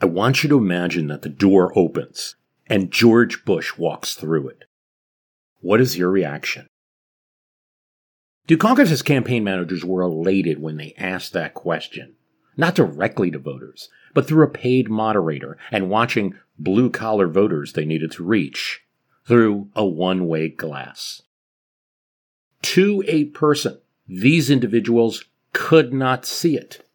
I want you to imagine that the door opens and George Bush walks through it. What is your reaction? Dukakis' campaign managers were elated when they asked that question, not directly to voters, but through a paid moderator and watching blue collar voters they needed to reach through a one way glass. To a person, these individuals could not see it.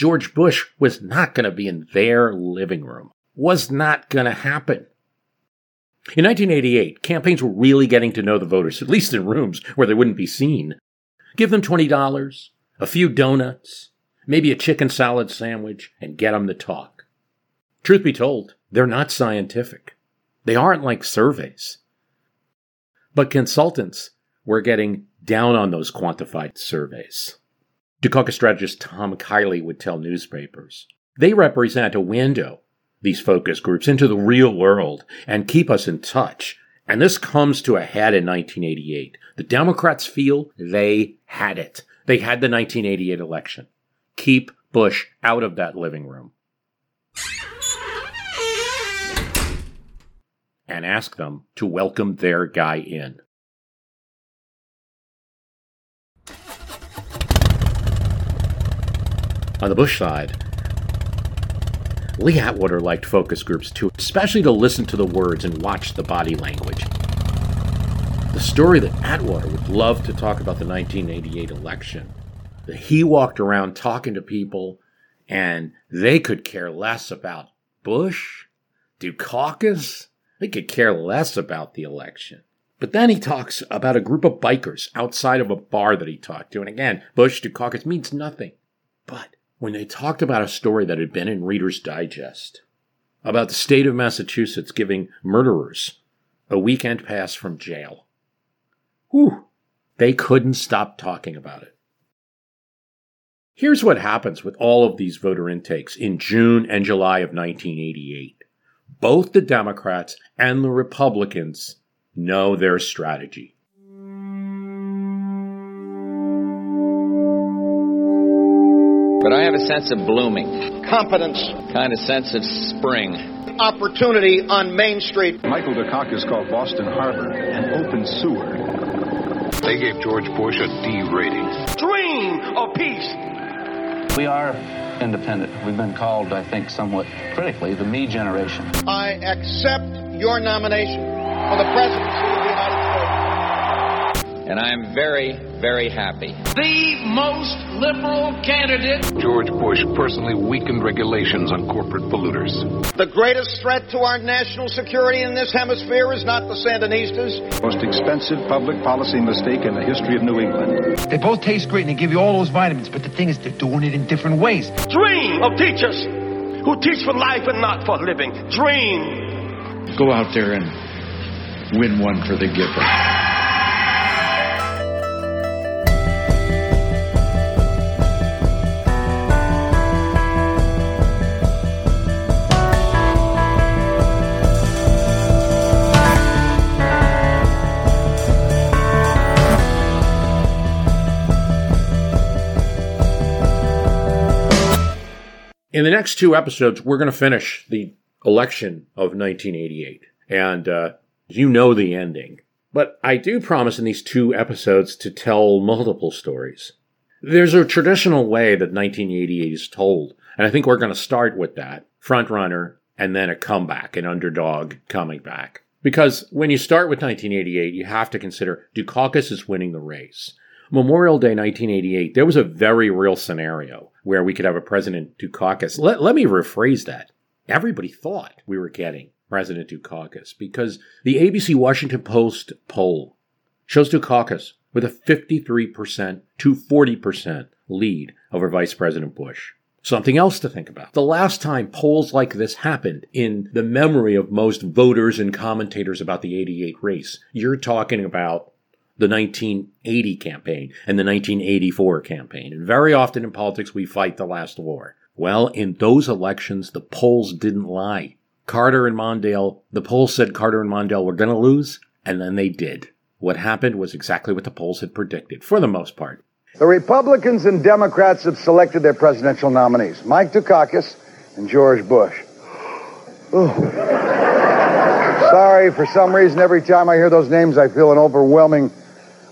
George Bush was not going to be in their living room. Was not going to happen. In 1988, campaigns were really getting to know the voters, at least in rooms where they wouldn't be seen. Give them $20, a few donuts, maybe a chicken salad sandwich, and get them to talk. Truth be told, they're not scientific. They aren't like surveys. But consultants were getting down on those quantified surveys. Dukakis strategist Tom Kiley would tell newspapers. They represent a window, these focus groups, into the real world and keep us in touch. And this comes to a head in 1988. The Democrats feel they had it. They had the 1988 election. Keep Bush out of that living room. And ask them to welcome their guy in. On the Bush side, Lee Atwater liked focus groups too, especially to listen to the words and watch the body language. The story that Atwater would love to talk about the 1988 election, that he walked around talking to people and they could care less about Bush, Dukakis, they could care less about the election. But then he talks about a group of bikers outside of a bar that he talked to. And again, Bush, Dukakis means nothing. But when they talked about a story that had been in Reader's Digest about the state of Massachusetts giving murderers a weekend pass from jail. Whew, they couldn't stop talking about it. Here's what happens with all of these voter intakes in June and July of 1988. Both the Democrats and the Republicans know their strategy. But I have a sense of blooming, competence, kind of sense of spring. opportunity on Main Street. Michael Dukakis called Boston Harbor an open sewer. They gave George Bush a D rating. Dream of peace. We are independent. We've been called, I think, somewhat critically, the me generation. I accept your nomination for the presidency And I'm very, very happy. The most liberal candidate. George Bush personally weakened regulations on corporate polluters. The greatest threat to our national security in this hemisphere is not the Sandinistas. Most expensive public policy mistake in the history of New England. They both taste great and they give you all those vitamins, but the thing is, they're doing it in different ways. Dream of teachers who teach for life and not for living. Dream. Go out there and win one for the Gipper. In the next two episodes, we're going to finish the election of 1988. And uh, you know the ending. But I do promise in these two episodes to tell multiple stories. There's a traditional way that 1988 is told. And I think we're going to start with that frontrunner and then a comeback, an underdog coming back. Because when you start with 1988, you have to consider Dukakis is winning the race. Memorial Day 1988, there was a very real scenario where we could have a President Dukakis. Let, let me rephrase that. Everybody thought we were getting President Dukakis because the ABC Washington Post poll shows Dukakis with a 53% to 40% lead over Vice President Bush. Something else to think about. The last time polls like this happened in the memory of most voters and commentators about the 88 race, you're talking about the 1980 campaign and the 1984 campaign. And very often in politics, we fight the last war. Well, in those elections, the polls didn't lie. Carter and Mondale, the polls said Carter and Mondale were going to lose, and then they did. What happened was exactly what the polls had predicted, for the most part. The Republicans and Democrats have selected their presidential nominees Mike Dukakis and George Bush. Sorry, for some reason, every time I hear those names, I feel an overwhelming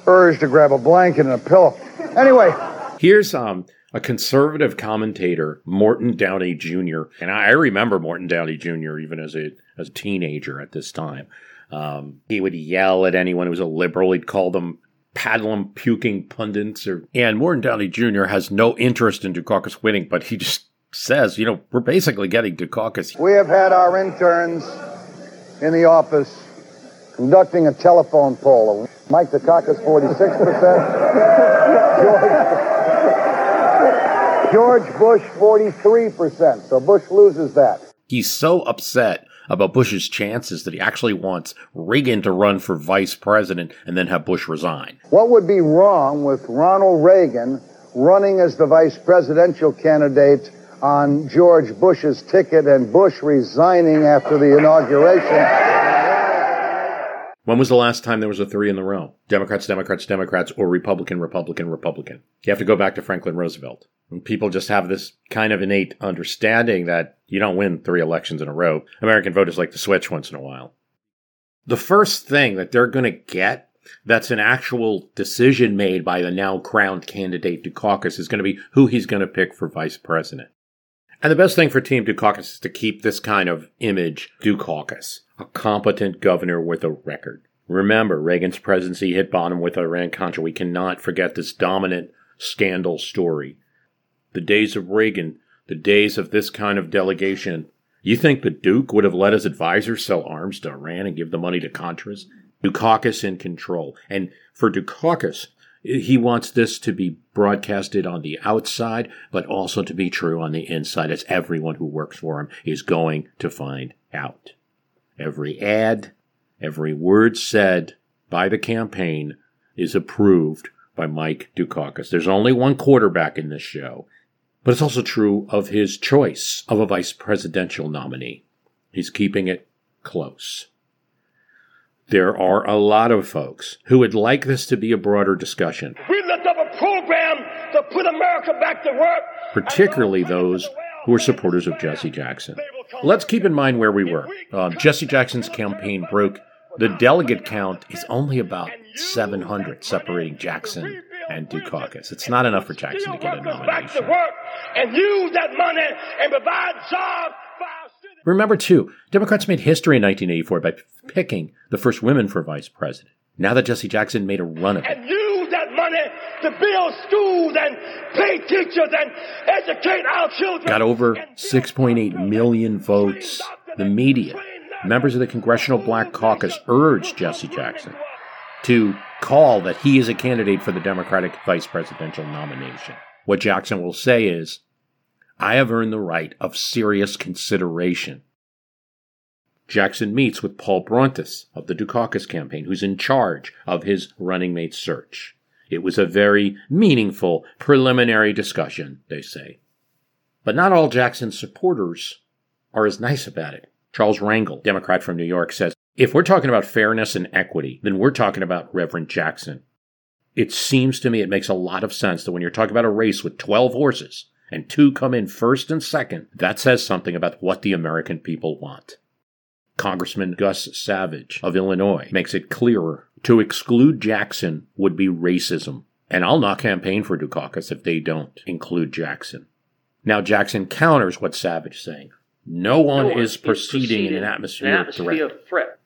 urge to grab a blanket and a pillow. Anyway. Here's um, a conservative commentator, Morton Downey Jr., and I remember Morton Downey Jr. even as a, as a teenager at this time. Um, he would yell at anyone who was a liberal. He'd call them paddling, puking pundits. Or, and Morton Downey Jr. has no interest in Dukakis winning, but he just says, you know, we're basically getting Dukakis. We have had our interns in the office conducting a telephone poll. Mike Dukakis, 46%. George, George Bush, 43%. So Bush loses that. He's so upset about Bush's chances that he actually wants Reagan to run for vice president and then have Bush resign. What would be wrong with Ronald Reagan running as the vice presidential candidate on George Bush's ticket and Bush resigning after the inauguration? When was the last time there was a three in the row? Democrats, Democrats, Democrats, or Republican, Republican, Republican. You have to go back to Franklin Roosevelt. And people just have this kind of innate understanding that you don't win three elections in a row. American voters like to switch once in a while. The first thing that they're going to get that's an actual decision made by the now crowned candidate Dukakis is going to be who he's going to pick for vice president. And the best thing for Team Dukakis is to keep this kind of image Dukakis a competent governor with a record. Remember, Reagan's presidency hit bottom with Iran Contra. We cannot forget this dominant scandal story. The days of Reagan, the days of this kind of delegation. You think the Duke would have let his advisors sell arms to Iran and give the money to Contras? Dukakis in control. And for Dukakis, he wants this to be broadcasted on the outside, but also to be true on the inside, as everyone who works for him is going to find out. Every ad, every word said by the campaign is approved by Mike Dukakis. There's only one quarterback in this show, but it's also true of his choice of a vice presidential nominee. He's keeping it close. There are a lot of folks who would like this to be a broader discussion. We lift up a program to put America back to work. Particularly those who are supporters of Jesse Jackson. Let's keep in mind where we were. Um, Jesse Jackson's campaign broke. The delegate count is only about 700 separating Jackson and Dukakis. It's not enough for Jackson to get a nomination. And use that money and provide jobs Remember, too, Democrats made history in 1984 by picking the first women for vice president. Now that Jesse Jackson made a run of it. And use that money to build schools and pay teachers and educate our children. Got over 6.8 million votes. The media, members of the Congressional Black Caucus urged Jesse Jackson to call that he is a candidate for the Democratic vice presidential nomination. What Jackson will say is, I have earned the right of serious consideration. Jackson meets with Paul Brountas of the Dukakis campaign, who's in charge of his running mate search. It was a very meaningful preliminary discussion, they say. But not all Jackson's supporters are as nice about it. Charles Rangel, Democrat from New York, says if we're talking about fairness and equity, then we're talking about Reverend Jackson. It seems to me it makes a lot of sense that when you're talking about a race with 12 horses and two come in first and second, that says something about what the American people want. Congressman Gus Savage of Illinois makes it clearer to exclude Jackson would be racism. And I'll not campaign for Dukakis if they don't include Jackson. Now, Jackson counters what Savage is saying. No one, no one is, proceeding in an atmosphere, an atmosphere of threat. threat.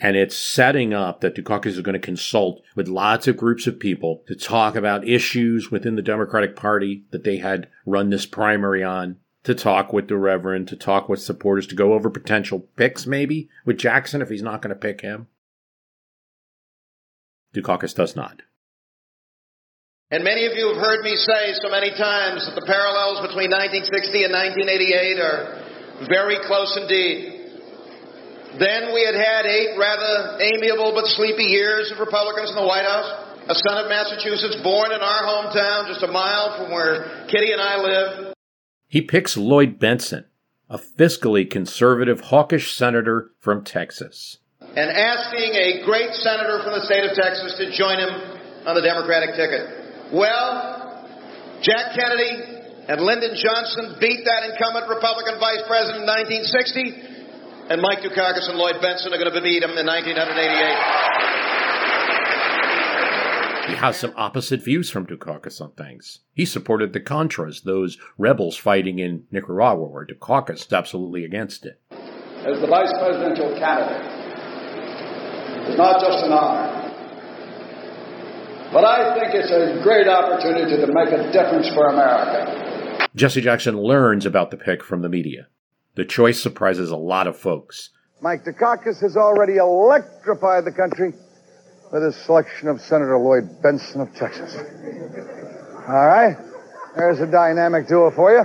And it's setting up that Dukakis is going to consult with lots of groups of people to talk about issues within the Democratic Party that they had run this primary on to talk with the Reverend, to talk with supporters, to go over potential picks maybe with Jackson if he's not going to pick him. Dukakis does not. And many of you have heard me say so many times that the parallels between 1960 and 1988 are very close indeed. Then we had had eight rather amiable but sleepy years of Republicans in the White House. A son of Massachusetts born in our hometown, just a mile from where Kitty and I live. He picks Lloyd Bentsen, a fiscally conservative, hawkish senator from Texas. And asking a great senator from the state of Texas to join him on the Democratic ticket. Well, Jack Kennedy and Lyndon Johnson beat that incumbent Republican vice president in 1960 and Mike Dukakis and Lloyd Bentsen are going to beat him in 1988. He has some opposite views from Dukakis on things. He supported the Contras, those rebels fighting in Nicaragua, where Dukakis is absolutely against it. As the vice presidential candidate, it's not just an honor, but I think it's a great opportunity to make a difference for America. Jesse Jackson learns about the pick from the media. The choice surprises a lot of folks. Mike Dukakis has already electrified the country with his selection of Senator Lloyd Bentsen of Texas. All right, there's a dynamic duo for you.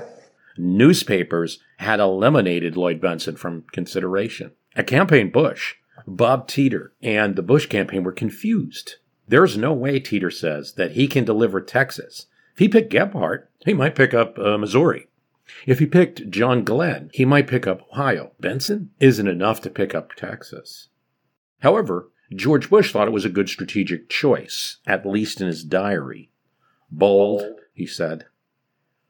Newspapers had eliminated Lloyd Bentsen from consideration. At Campaign Bush, Bob Teeter and the Bush campaign were confused. There's no way, Teeter says, that he can deliver Texas. If he picked Gephardt, he might pick up uh, Missouri. If he picked John Glenn, he might pick up Ohio. Bentsen isn't enough to pick up Texas. However, George Bush thought it was a good strategic choice, at least in his diary. Bold, he said.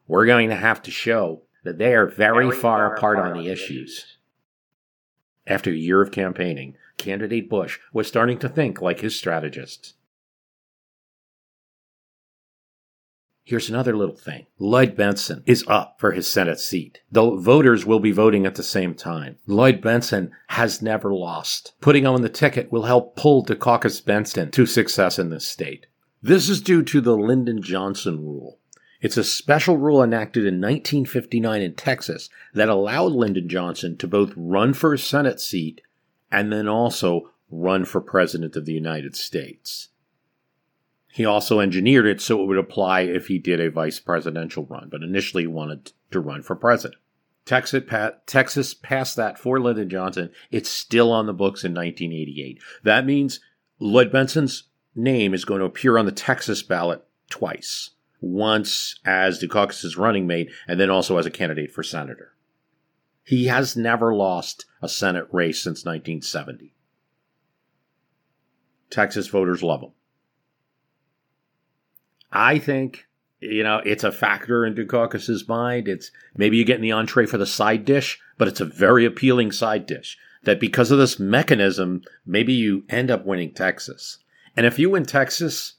We're going to have to show that they are very, very far, far apart on the issues. After a year of campaigning, candidate Bush was starting to think like his strategists. Here's another little thing. Lloyd Bentsen is up for his Senate seat, though voters will be voting at the same time. Lloyd Bentsen has never lost. Putting him on the ticket will help pull Dukakis Bentsen to success in this state. This is due to the Lyndon Johnson rule. It's a special rule enacted in 1959 in Texas that allowed Lyndon Johnson to both run for a Senate seat and then also run for President of the United States. He also engineered it so it would apply if he did a vice presidential run, but initially wanted to run for president. Texas, Texas passed that for Lyndon Johnson. It's still on the books in 1988. That means Lloyd Bentsen's name is going to appear on the Texas ballot twice. Once as Dukakis' running mate, and then also as a candidate for senator. He has never lost a Senate race since 1970. Texas voters love him. I think you know it's a factor in Dukakis's mind. It's maybe you get in the entree for the side dish, but it's a very appealing side dish. That because of this mechanism, maybe you end up winning Texas. And if you win Texas,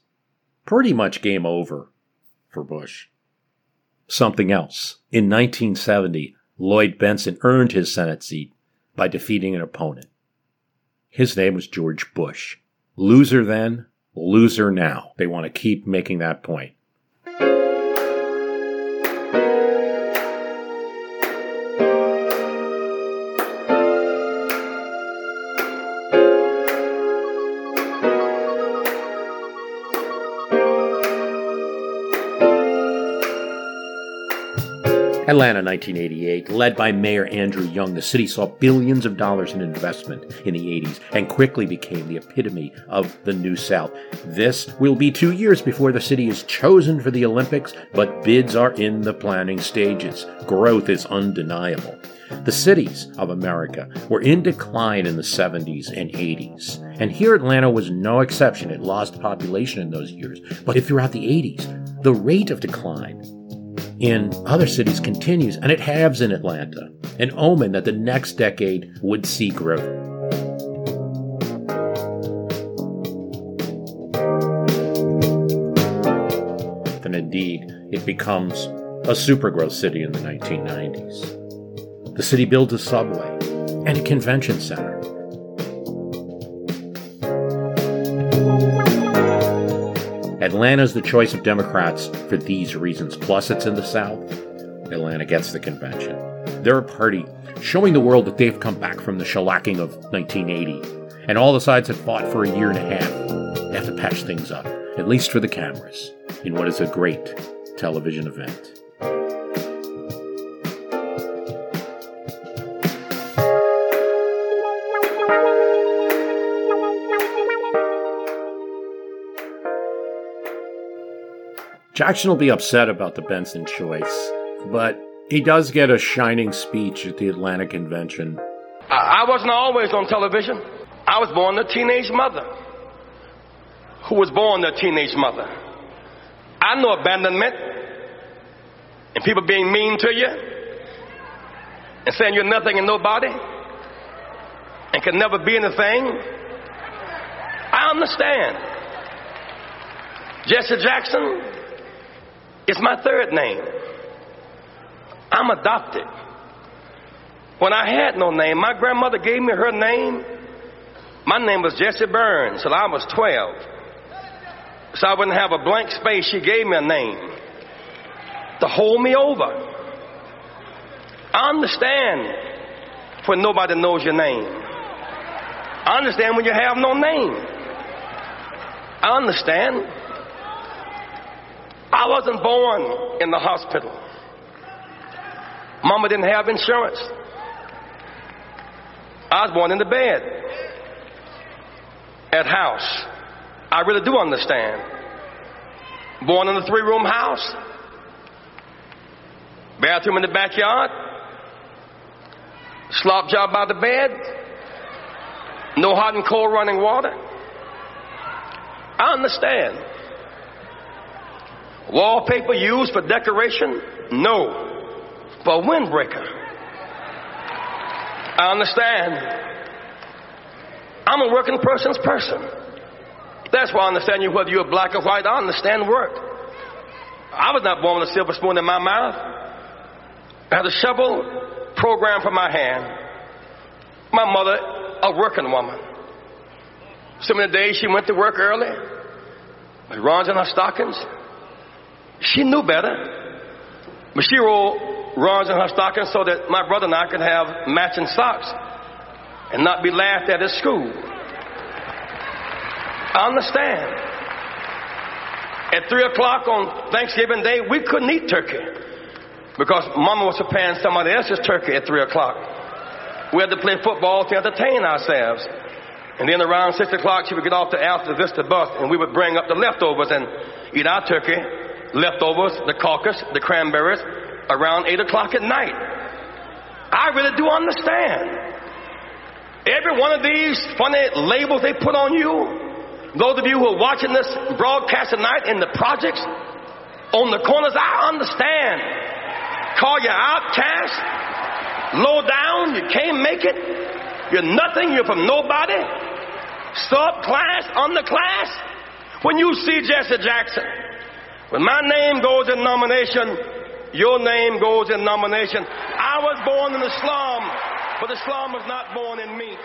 pretty much game over for Bush. Something else. In 1970, Lloyd Bentsen earned his Senate seat by defeating an opponent. His name was George Bush. Loser then, loser now. They want to keep making that point. Atlanta, 1988. Led by Mayor Andrew Young, the city saw billions of dollars in investment in the 80s and quickly became the epitome of the New South. This will be two years before the city is chosen for the Olympics, but bids are in the planning stages. Growth is undeniable. The cities of America were in decline in the 70s and 80s. And here Atlanta was no exception. It lost population in those years. But throughout the 80s, the rate of decline in other cities continues, and it halves in Atlanta, an omen that the next decade would see growth. And indeed, it becomes a supergrowth city in the 1990s. The city builds a subway and a convention center Atlanta's the choice of Democrats for these reasons. Plus, it's in the South. Atlanta gets the convention. They're a party showing the world that they've come back from the shellacking of 1980. And all the sides had fought for a year and a half. They have to patch things up, at least for the cameras, in what is a great television event. Jackson will be upset about the Bentsen choice, but he does get a shining speech at the Atlanta convention. I wasn't always on television. I was born a teenage mother who was born a teenage mother. I know abandonment and people being mean to you and saying you're nothing and nobody and can never be anything. I understand. Jesse Jackson is my third name. I'm adopted. When I had no name, my grandmother gave me her name. My name was Jesse Burns till I was 12. So I wouldn't have a blank space. She gave me a name to hold me over. I understand when nobody knows your name. I understand when you have no name. I understand. I wasn't born in the hospital. Mama didn't have insurance. I was born in the bed at house. I really do understand. Born in a three room house, bathroom in the backyard, slop job by the bed, no hot and cold running water. I understand. Wallpaper used for decoration? No. For windbreaker. I understand. I'm a working person's person. That's why I understand you whether you're black or white. I understand work. I was not born with a silver spoon in my mouth. I had a shovel program for my hand. My mother, a working woman. Some of the days she went to work early, with runs in her stockings. She knew better. But she wore runs in her stockings so that my brother and I could have matching socks and not be laughed at at school. I understand. At 3 o'clock on Thanksgiving Day, we couldn't eat turkey because Mama was preparing somebody else's turkey at 3 o'clock. We had to play football to entertain ourselves. And then around 6 o'clock, she would get off the Alta Vista bus and we would bring up the leftovers and eat our turkey leftovers, the caucus, the cranberries, around 8 o'clock at night. I really do understand. Every one of these funny labels they put on you, those of you who are watching this broadcast tonight in the projects, on the corners, I understand. Call you outcast, low down, you can't make it, you're nothing, you're from nobody, subclass, underclass. When you see Jesse Jackson, when my name goes in nomination, your name goes in nomination. I was born in slum, but slum was not born in me.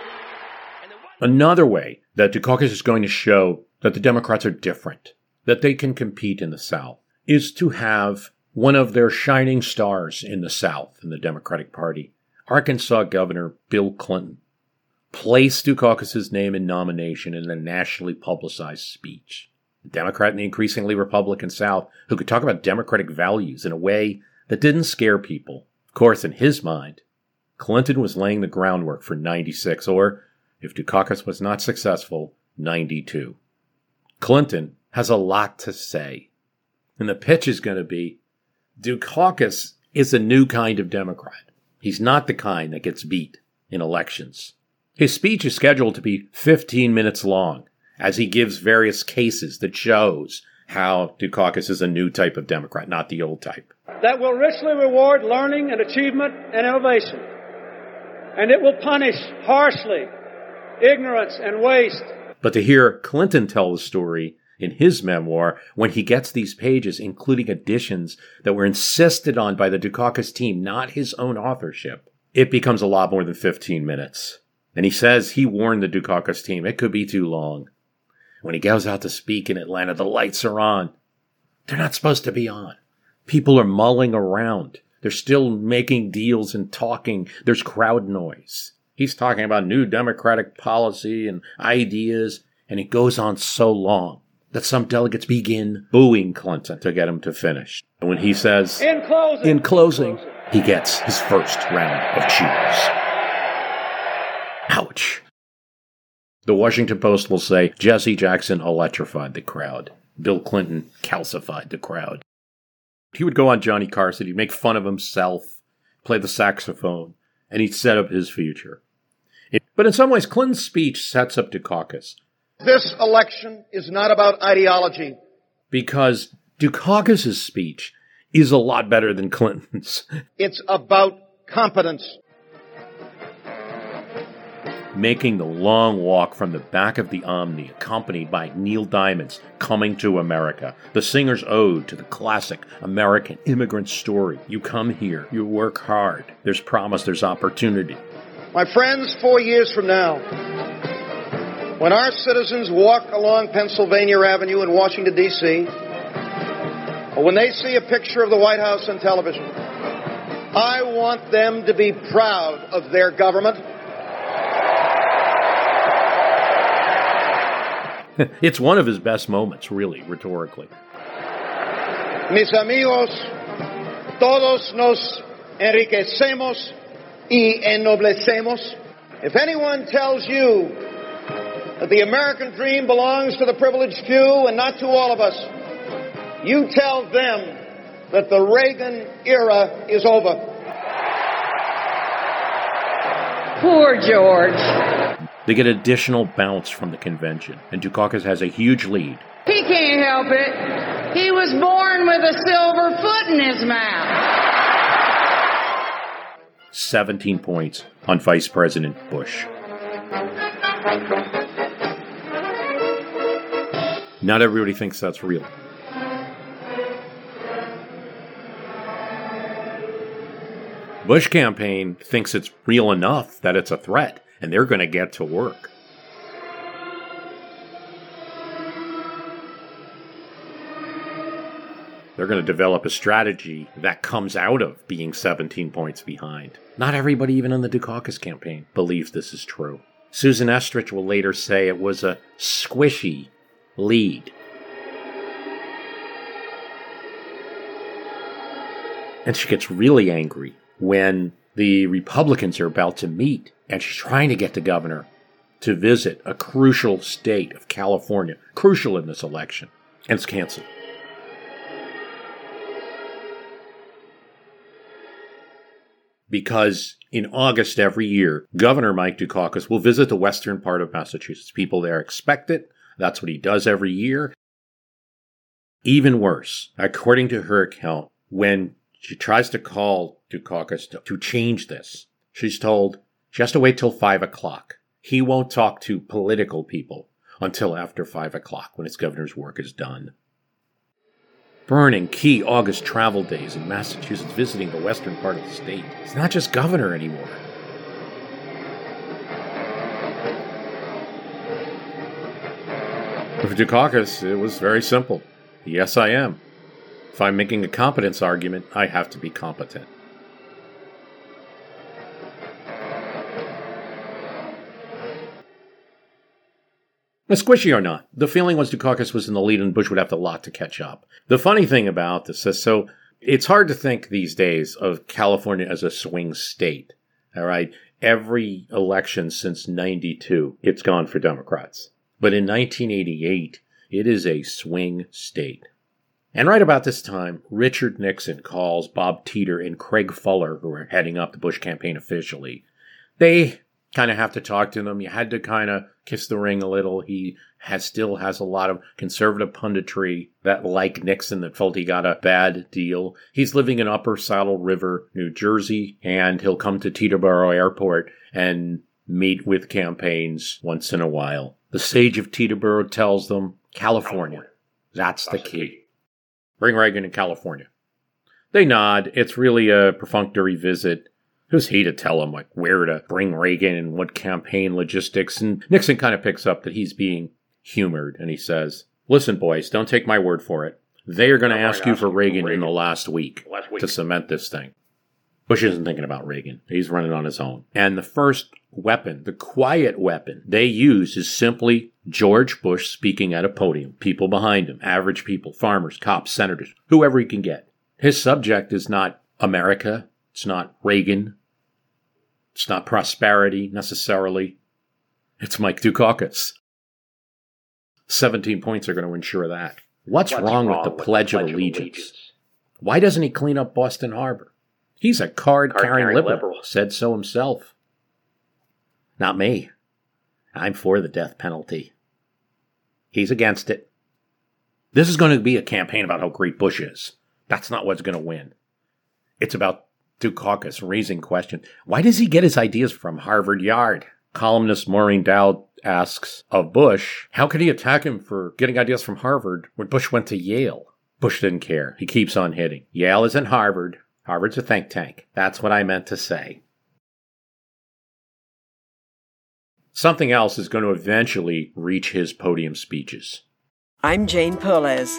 Another way that Dukakis is going to show that the Democrats are different, that they can compete in the South, is to have one of their shining stars in the South in the Democratic Party, Arkansas Governor Bill Clinton, place Dukakis' name in nomination in a nationally publicized speech. Democrat in the increasingly Republican South who could talk about Democratic values in a way that didn't scare people. Of course, in his mind, Clinton was laying the groundwork for 96, or, if Dukakis was not successful, 92. Clinton has a lot to say. And the pitch is going to be Dukakis is a new kind of Democrat. He's not the kind that gets beat in elections. His speech is scheduled to be 15 minutes long as he gives various cases that shows how Dukakis is a new type of Democrat, not the old type. That will richly reward learning and achievement and innovation. And it will punish harshly ignorance and waste. But to hear Clinton tell the story in his memoir, when he gets these pages, including additions that were insisted on by the Dukakis team, not his own authorship, it becomes a lot more than 15 minutes. And he says he warned the Dukakis team it could be too long. When he goes out to speak in Atlanta, the lights are on. They're not supposed to be on. People are mulling around. They're still making deals and talking. There's crowd noise. He's talking about new democratic policy and ideas, And it goes on so long that some delegates begin booing Clinton to get him to finish. And when he says, In closing, in closing, he gets his first round of cheers. Ouch. The Washington Post will say Jesse Jackson electrified the crowd. Bill Clinton calcified the crowd. He would go on Johnny Carson, he'd make fun of himself, play the saxophone, and he'd set up his future. But in some ways, Clinton's speech sets up Dukakis. This election is not about ideology. Because Dukakis' speech is a lot better than Clinton's. It's about competence. Making the long walk from the back of the Omni, accompanied by Neil Diamond's Coming to America, the singer's ode to the classic American immigrant story. You come here, you work hard, there's promise, there's opportunity. My friends, four years from now, when our citizens walk along Pennsylvania Avenue in Washington, D.C., or when they see a picture of the White House on television, I want them to be proud of their government. it's one of his best moments, really, rhetorically. Mis amigos, todos nos enriquecemos y ennoblecemos. If anyone tells you that the American dream belongs to the privileged few and not to all of us, you tell them that the Reagan era is over. Poor George. They get additional bounce from the convention, and Dukakis has a huge lead. He can't help it. He was born with a silver foot in his mouth. 17 points on Vice President Bush. Not everybody thinks that's real. Bush campaign thinks it's real enough that it's a threat, and they're going to get to work. They're going to develop a strategy that comes out of being 17 points behind. Not everybody, even in the Dukakis campaign, believes this is true. Susan Estrich will later say it was a squishy lead. And she gets really angry when the Republicans are about to meet and she's trying to get the governor to visit a crucial state of California, crucial in this election, and it's canceled. because in August every year, Governor Mike Dukakis will visit the western part of Massachusetts. People there expect it. That's what he does every year. Even worse, according to her account, when she tries to call Dukakis to, to change this, she's told has to wait till five o'clock. He won't talk to political people until after five o'clock when his governor's work is done burning key August travel days in Massachusetts visiting the western part of the state. He's not just governor anymore. For Dukakis, it was very simple. Yes, I am. If I'm making a competence argument, I have to be competent. Squishy or not, the feeling was Dukakis was in the lead and Bush would have to a lot to catch up. The funny thing about this is so it's hard to think these days of California as a swing state. All right. Every election since 92, it's gone for Democrats. But in 1988, it is a swing state. And right about this time, Richard Nixon calls Bob Teeter and Craig Fuller, who are heading up the Bush campaign officially. They kind of have to talk to them. You had to kind of kiss the ring a little. He has still has a lot of conservative punditry that like Nixon that felt he got a bad deal. He's living in Upper Saddle River, New Jersey, and he'll come to Teterboro Airport and meet with campaigns once in a while. The sage of Teterboro tells them California. That's the key. Bring Reagan to California. They nod. It's really a perfunctory visit. Who's he to tell him like where to bring Reagan and what campaign logistics? And Nixon kind of picks up that he's being humored and he says, Listen, boys, don't take my word for it. They are going to ask you for Reagan, Reagan in the last week, last week to cement this thing. Bush isn't thinking about Reagan. He's running on his own. And the first weapon, the quiet weapon they use is simply George Bush speaking at a podium, people behind him, average people, farmers, cops, senators, whoever he can get. His subject is not America, it's not Reagan, it's not prosperity necessarily, it's Mike Dukakis. 17 points are going to ensure that. What's, What's wrong, wrong, with the with Pledge, Pledge of, Allegiance? of Allegiance? Why doesn't he clean up Boston Harbor? He's a card carrying liberal, liberal, said so himself. Not me. I'm for the death penalty. He's against it. This is going to be a campaign about how great Bush is. That's not what's going to win. It's about Dukakis raising question. Why does he get his ideas from Harvard Yard? Columnist Maureen Dowd asks of Bush, how could he attack him for getting ideas from Harvard when Bush went to Yale? Bush didn't care. He keeps on hitting. Yale isn't Harvard. Harvard's a think tank. That's what I meant to say. Something else is going to eventually reach his podium speeches. I'm Jane Perlez,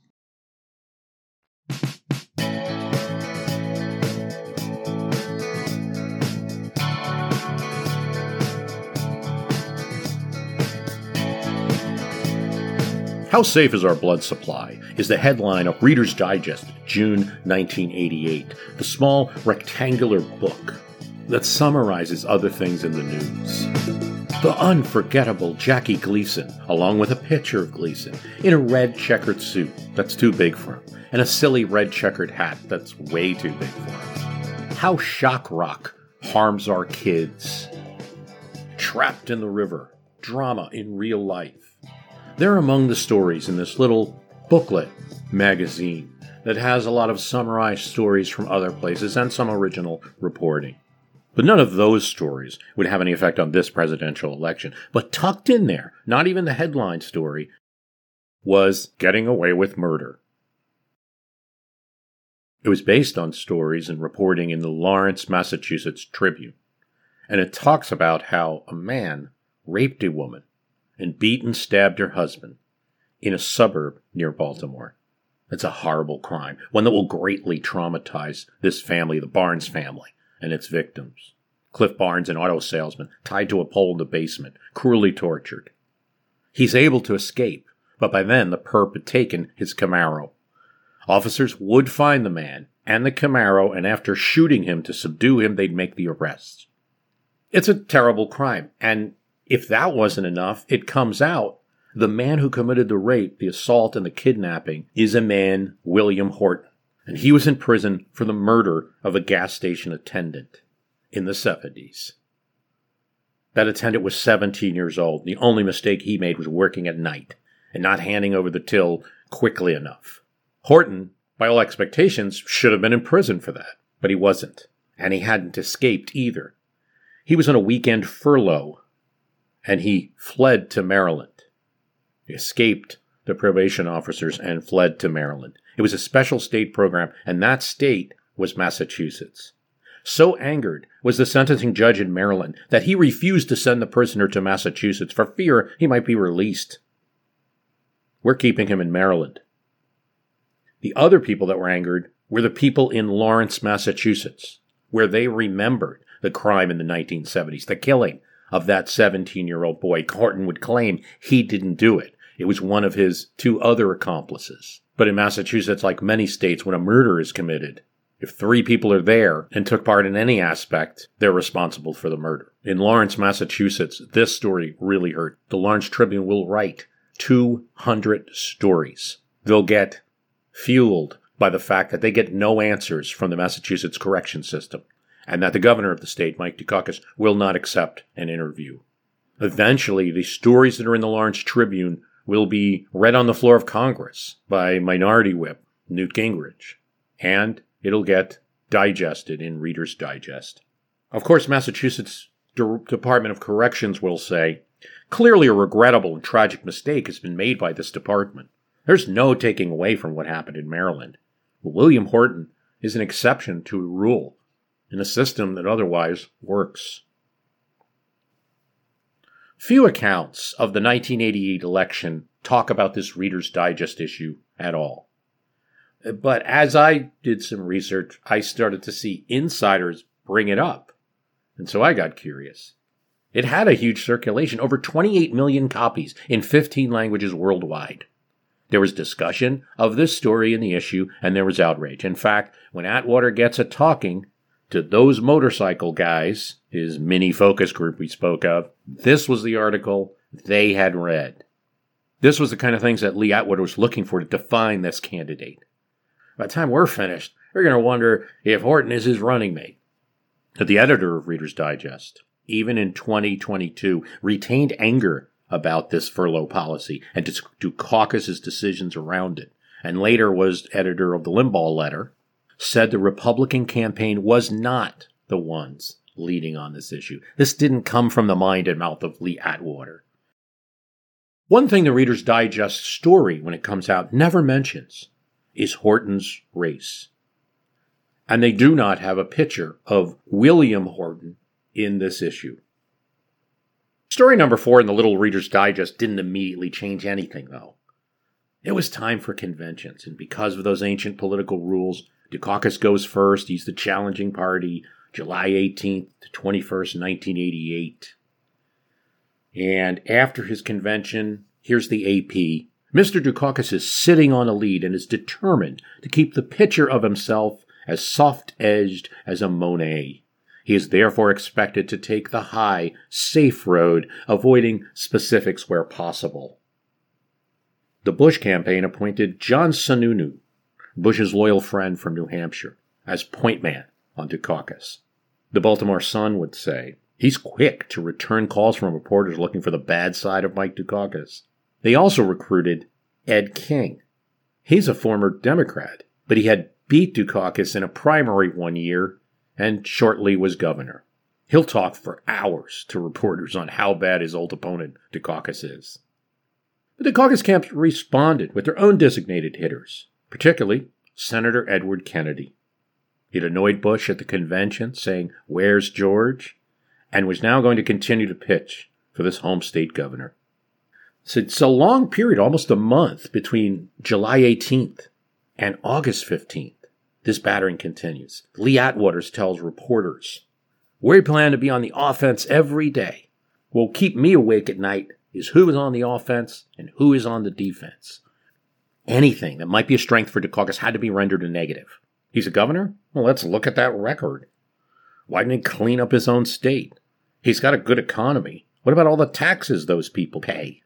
How Safe is Our Blood Supply is the headline of Reader's Digest, June 1988, the small rectangular book that summarizes other things in the news. The unforgettable Jackie Gleason, along with a picture of Gleason in a red checkered suit that's too big for him, and a silly red checkered hat that's way too big for him. How shock rock harms our kids. Trapped in the river, drama in real life. They're among the stories in this little booklet magazine that has a lot of summarized stories from other places and some original reporting. But none of those stories would have any effect on this presidential election. But tucked in there, not even the headline story, was Getting Away with Murder. It was based on stories and reporting in the Lawrence, Massachusetts Tribune. And it talks about how a man raped a woman and beat and stabbed her husband in a suburb near Baltimore. It's a horrible crime, one that will greatly traumatize this family, the Barnes family, and its victims. Cliff Barnes, an auto salesman, tied to a pole in the basement, cruelly tortured. He's able to escape, but by then the perp had taken his Camaro. Officers would find the man and the Camaro, and after shooting him to subdue him, they'd make the arrest. It's a terrible crime. And if that wasn't enough, it comes out the man who committed the rape, the assault, and the kidnapping is a man, William Horton. And he was in prison for the murder of a gas station attendant in the 70s. That attendant was 17 years old. The only mistake he made was working at night and not handing over the till quickly enough. Horton, by all expectations, should have been in prison for that, but he wasn't. And he hadn't escaped either. He was on a weekend furlough and he fled to Maryland. He escaped the probation officers and fled to Maryland. It was a special state program, and that state was Massachusetts. So angered was the sentencing judge in Maryland that he refused to send the prisoner to Massachusetts for fear he might be released. We're keeping him in Maryland. The other people that were angered were the people in Lawrence, Massachusetts, where they remembered the crime in the 1970s, the killing of that 17 year old boy. Horton would claim he didn't do it. It was one of his two other accomplices. But in Massachusetts, like many states, when a murder is committed, if three people are there and took part in any aspect, they're responsible for the murder. In Lawrence, Massachusetts, this story really hurt. The Lawrence Tribune will write 200 stories. They'll get fueled by the fact that they get no answers from the Massachusetts correction system and that the governor of the state, Mike Dukakis, will not accept an interview. Eventually, the stories that are in the Lawrence Tribune will be read on the floor of Congress by Minority Whip Newt Gingrich, and it'll get digested in Reader's Digest. Of course, Massachusetts De- Department of Corrections will say, clearly a regrettable and tragic mistake has been made by this department. There's no taking away from what happened in Maryland. William Horton is an exception to a rule in a system that otherwise works. Few accounts of the 1988 election talk about this Reader's Digest issue at all. But as I did some research, I started to see insiders bring it up. And so I got curious. It had a huge circulation, over 28 million copies in 15 languages worldwide. There was discussion of this story in the issue, and there was outrage. In fact, when Atwater gets a talking, to those motorcycle guys, his mini focus group we spoke of, this was the article they had read. This was the kind of things that Lee Atwater was looking for to define this candidate. By the time we're finished, we're going to wonder if Horton is his running mate. But the editor of Reader's Digest, even in 2022, retained anger about this furlough policy and to Dukakis's decisions around it, and later was editor of the Limbaugh letter, said the Republican campaign was not the ones leading on this issue. This didn't come from the mind and mouth of Lee Atwater. One thing the Reader's Digest story, when it comes out, never mentions is Horton's race. And they do not have a picture of William Horton in this issue. Story number four in the Little Reader's Digest didn't immediately change anything, though. It was time for conventions, and because of those ancient political rules, Dukakis goes first. He's the challenging party, July 18th to 21st, 1988. And after his convention, here's the AP. Mr. Dukakis is sitting on a lead and is determined to keep the picture of himself as soft edged as a Monet. He is therefore expected to take the high, safe road, avoiding specifics where possible. The Bush campaign appointed John Sununu Bush's loyal friend from New Hampshire, as point man on Dukakis. The Baltimore Sun would say, he's quick to return calls from reporters looking for the bad side of Mike Dukakis. They also recruited Ed King. He's a former Democrat, but he had beat Dukakis in a primary one year and shortly was governor. He'll talk for hours to reporters on how bad his old opponent Dukakis is. But the caucus camps responded with their own designated hitters particularly Senator Edward Kennedy. He'd annoyed Bush at the convention, saying, Where's George? and was now going to continue to pitch for this home state governor. So it's a long period, almost a month, between July 18th and August 15th. This battering continues. Lee Atwaters tells reporters, We plan to be on the offense every day. What will keep me awake at night is who is on the offense and who is on the defense anything that might be a strength for Dukakis had to be rendered a negative. He's a governor? Well, let's look at that record. Why didn't he clean up his own state? He's got a good economy. What about all the taxes those people pay?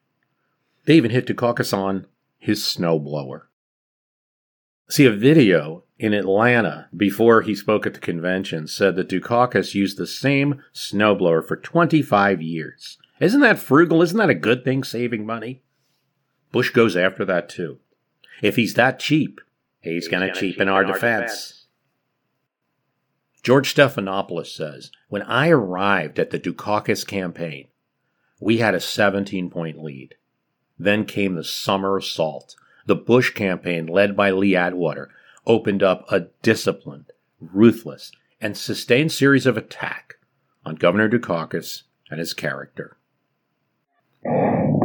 They even hit Dukakis on his snowblower. See, a video in Atlanta before he spoke at the convention said that Dukakis used the same snowblower for 25 years. Isn't that frugal? Isn't that a good thing, saving money? Bush goes after that too. If he's that cheap, he's, he's going to cheapen our, our defense. defense. George Stephanopoulos says When I arrived at the Dukakis campaign, we had a 17 point lead. Then came the summer assault. The Bush campaign, led by Lee Atwater, opened up a disciplined, ruthless, and sustained series of attack on Governor Dukakis and his character.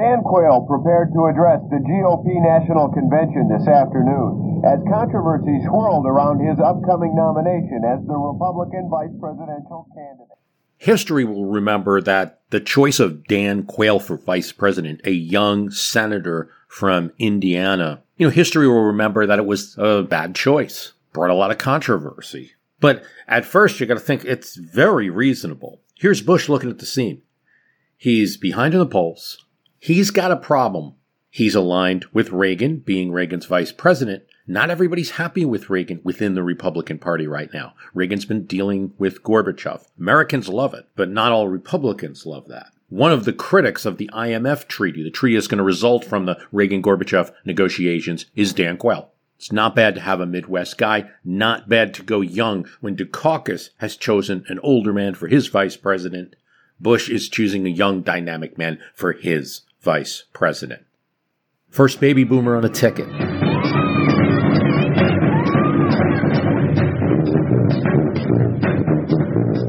Dan Quayle prepared to address the GOP National Convention this afternoon as controversy swirled around his upcoming nomination as the Republican vice presidential candidate. History will remember that the choice of Dan Quayle for vice president, a young senator from Indiana, you know, history will remember that it was a bad choice, brought a lot of controversy. But at first, you got to think it's very reasonable. Here's Bush looking at the scene. He's behind in the polls. He's got a problem. He's aligned with Reagan, being Reagan's vice president. Not everybody's happy with Reagan within the Republican Party right now. Reagan's been dealing with Gorbachev. Americans love it, but not all Republicans love that. One of the critics of the INF treaty, the treaty that's going to result from the Reagan Gorbachev negotiations, is Dan Quayle. It's not bad to have a Midwest guy, not bad to go young when Dukakis has chosen an older man for his vice president. Bush is choosing a young, dynamic man for his vice president. First baby boomer on a ticket.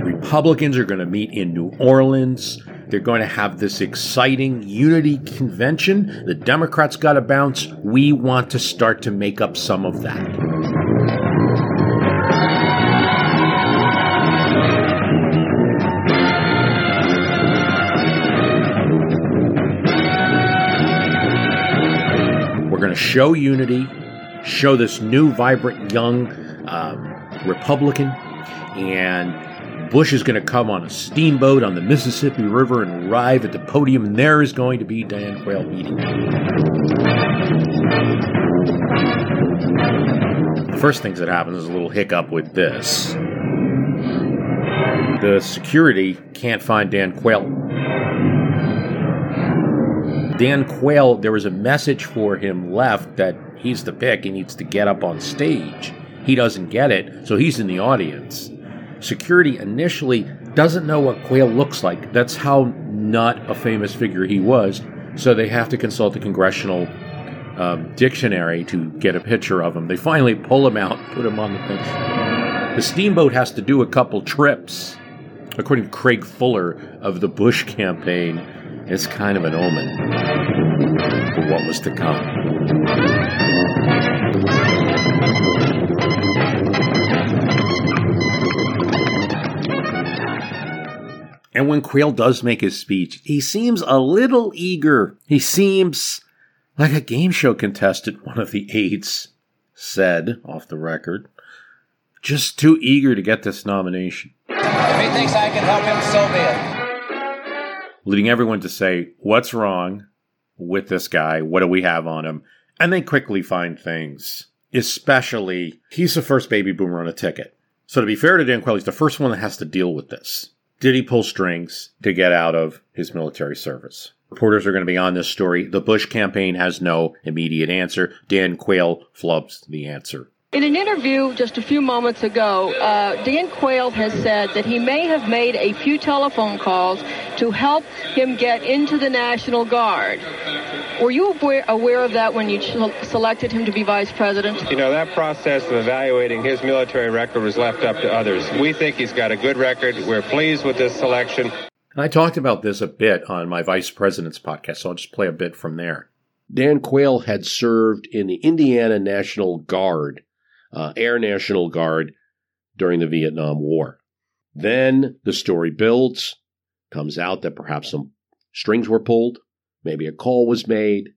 Republicans are going to meet in New Orleans. They're going to have this exciting unity convention. The Democrats got to bounce. We want to start to make up some of that. To show unity, show this new, vibrant, young um, Republican, and Bush is going to come on a steamboat on the Mississippi River and arrive at the podium, and there is going to be Dan Quayle meeting. The first things that happens is a little hiccup with this. The security can't find Dan Quayle Dan Quayle, there was a message for him left that he's the pick. He needs to get up on stage. He doesn't get it, so he's in the audience. Security initially doesn't know what Quayle looks like. That's how not a famous figure he was. So they have to consult the congressional um, dictionary to get a picture of him. They finally pull him out, put him on the thing. The steamboat has to do a couple trips. According to Craig Fuller of the Bush campaign, it's kind of an omen for what was to come. And when Quayle does make his speech, he seems a little eager. He seems like a game show contestant, one of the aides said off the record. Just too eager to get this nomination. If he thinks I can help him, so be it leading everyone to say, What's wrong with this guy? What do we have on him? And they quickly find things. Especially, he's the first baby boomer on a ticket. So to be fair to Dan Quayle, he's the first one that has to deal with this. Did he pull strings to get out of his military service? Reporters are going to be on this story. The Bush campaign has no immediate answer. Dan Quayle flubs the answer. In an interview just a few moments ago, uh, Dan Quayle has said that he may have made a few telephone calls to help him get into the National Guard. Were you aware, aware of that when you ch- selected him to be vice president? You know, that process of evaluating his military record was left up to others. We think he's got a good record. We're pleased with this selection. I talked about this a bit on my vice president's podcast, so I'll just play a bit from there. Dan Quayle had served in the Indiana National Guard uh, Air National Guard during the Vietnam War. Then the story builds, comes out that perhaps some strings were pulled, maybe a call was made,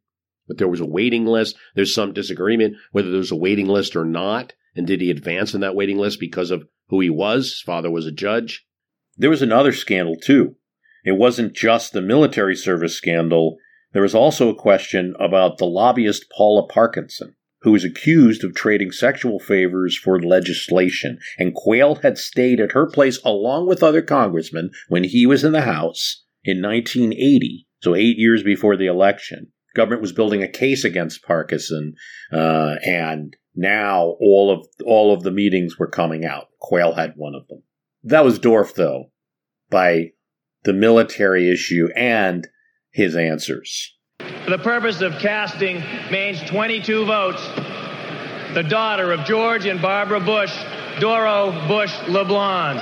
but there was a waiting list. There's some disagreement whether there's a waiting list or not. And did he advance in that waiting list because of who he was? His father was a judge. There was another scandal, too. It wasn't just the military service scandal. There was also a question about the lobbyist Paula Parkinson, who was accused of trading sexual favors for legislation. And Quayle had stayed at her place along with other congressmen when he was in the House in 1980, so eight years before the election. Government was building a case against Parkinson, uh, and now all of all of the meetings were coming out. Quayle had one of them. That was dwarfed, though, by the military issue and his answers. For the purpose of casting Maine's 22 votes, the daughter of George and Barbara Bush, Doro Bush LeBlond.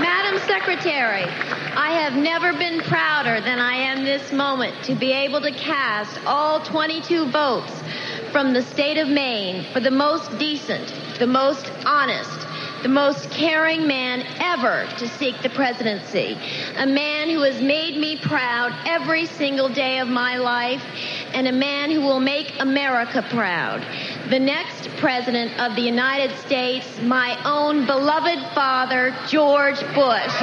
Madam Secretary, I have never been prouder than I am this moment to be able to cast all 22 votes from the state of Maine for the most decent, the most honest, the most caring man ever to seek the presidency. A man who has made me proud every single day of my life, and a man who will make America proud. The next president of the United States, my own beloved father, George Bush.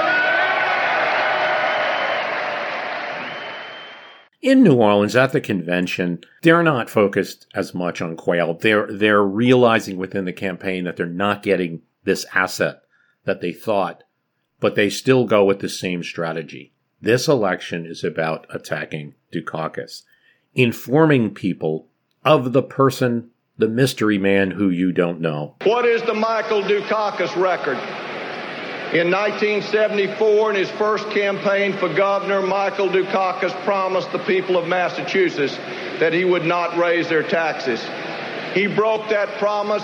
in New Orleans at the convention, they're not focused as much on Quayle. They're they're realizing within the campaign that they're not getting this asset that they thought, but they still go with the same strategy. This election is about attacking Dukakis, informing people of the person, the mystery man who you don't know. What is the Michael Dukakis record? In 1974, in his first campaign for governor, Michael Dukakis promised the people of Massachusetts that he would not raise their taxes. He broke that promise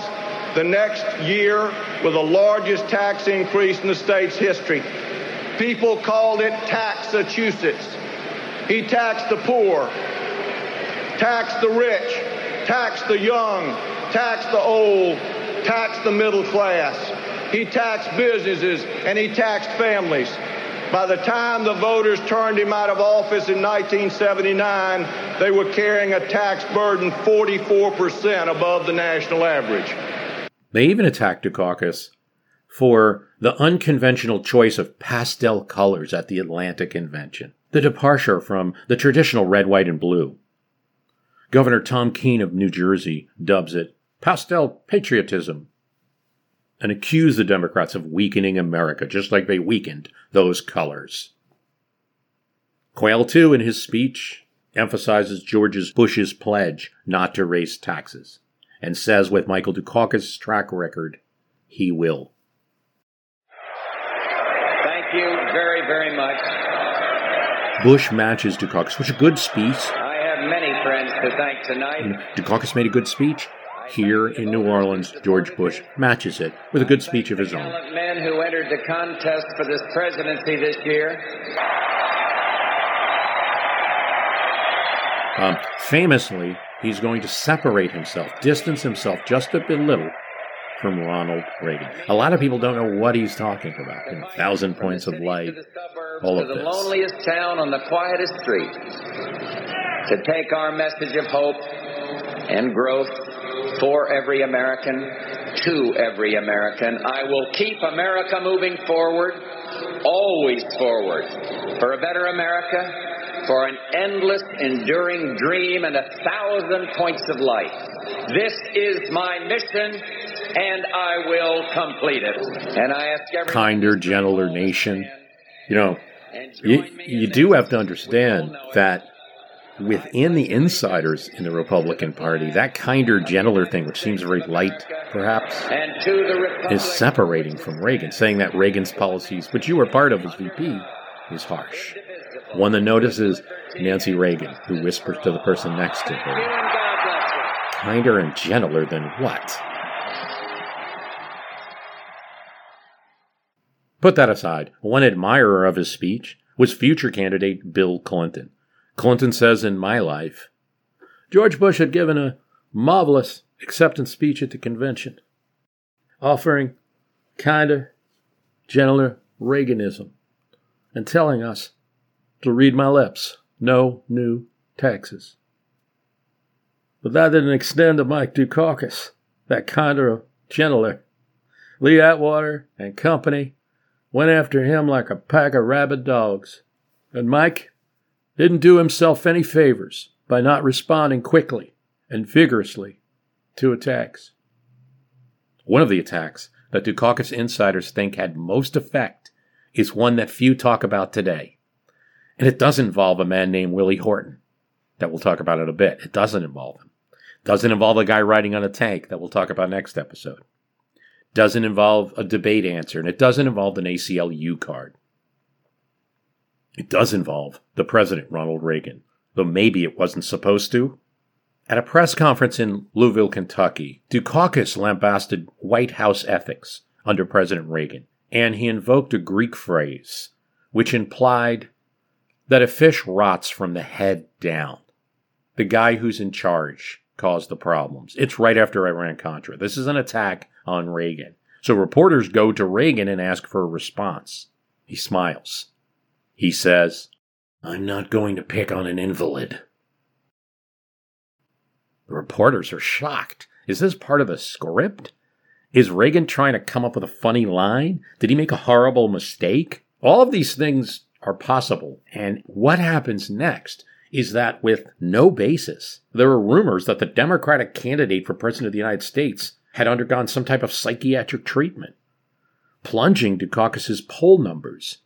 the next year with the largest tax increase in the state's history. People called it Taxachusetts. He taxed the poor, taxed the rich, taxed the young, taxed the old, taxed the middle class. He taxed businesses and he taxed families. By the time the voters turned him out of office in 1979, they were carrying a tax burden 44% above the national average. They even attacked Dukakis for the unconventional choice of pastel colors at the Atlanta Convention, the departure from the traditional red, white, and blue. Governor Tom Kean of New Jersey dubs it pastel patriotism and accused the Democrats of weakening America, just like they weakened those colors. Quayle, too, in his speech, emphasizes George Bush's pledge not to raise taxes and says with Michael Dukakis' track record, he will. Thank you very, very much. Bush matches Dukakis, which is a good speech. I have many friends to thank tonight. Dukakis made a good speech. Here in New Orleans, George Bush matches it with a good speech of his own. Men who entered the contest for this presidency this year. Um, famously, he's going to separate himself, distance himself just a bit little from Ronald Reagan. A lot of people don't know what he's talking about. You know, thousand points of light, all of to the loneliest town on the quietest street to take our message of hope and growth for every American, to every American. I will keep America moving forward, always forward, for a better America, for an endless, enduring dream and a thousand points of light. This is my mission, and I will complete it. And I ask everyone. Kinder, gentler nation. You know, you, you do have to understand that within the insiders in the Republican Party, that kinder, gentler thing, which seems very light, perhaps, is separating from Reagan, saying that Reagan's policies, which you were part of as VP, is harsh. One that notices Nancy Reagan, who whispers to the person next to her, kinder and gentler than what? Put that aside, one admirer of his speech was future candidate Bill Clinton. Clinton says in My Life, George Bush had given a marvelous acceptance speech at the convention, offering kinder, gentler Reaganism and telling us to read my lips no new taxes. But that didn't extend to Mike Dukakis, that kinder, of gentler. Lee Atwater and company went after him like a pack of rabid dogs. And Mike didn't do himself any favors by not responding quickly and vigorously to attacks. One of the attacks that Dukakis insiders think had most effect is one that few talk about today. And it does involve a man named Willie Horton, that we'll talk about in a bit. It doesn't involve him. Doesn't involve a guy riding on a tank that we'll talk about next episode. Doesn't involve a debate answer, and it doesn't involve an ACLU card. It does involve the president, Ronald Reagan, though maybe it wasn't supposed to. At a press conference in Louisville, Kentucky, Dukakis lambasted White House ethics under President Reagan, and he invoked a Greek phrase which implied that a fish rots from the head down. The guy who's in charge caused the problems. It's right after Iran Contra. This is an attack on Reagan. So reporters go to Reagan and ask for a response. He smiles. He says, I'm not going to pick on an invalid. The reporters are shocked. Is this part of the script? Is Reagan trying to come up with a funny line? Did he make a horrible mistake? All of these things are possible. And what happens next is that with no basis, there are rumors that the Democratic candidate for President of the United States had undergone some type of psychiatric treatment, plunging Dukakis's poll numbers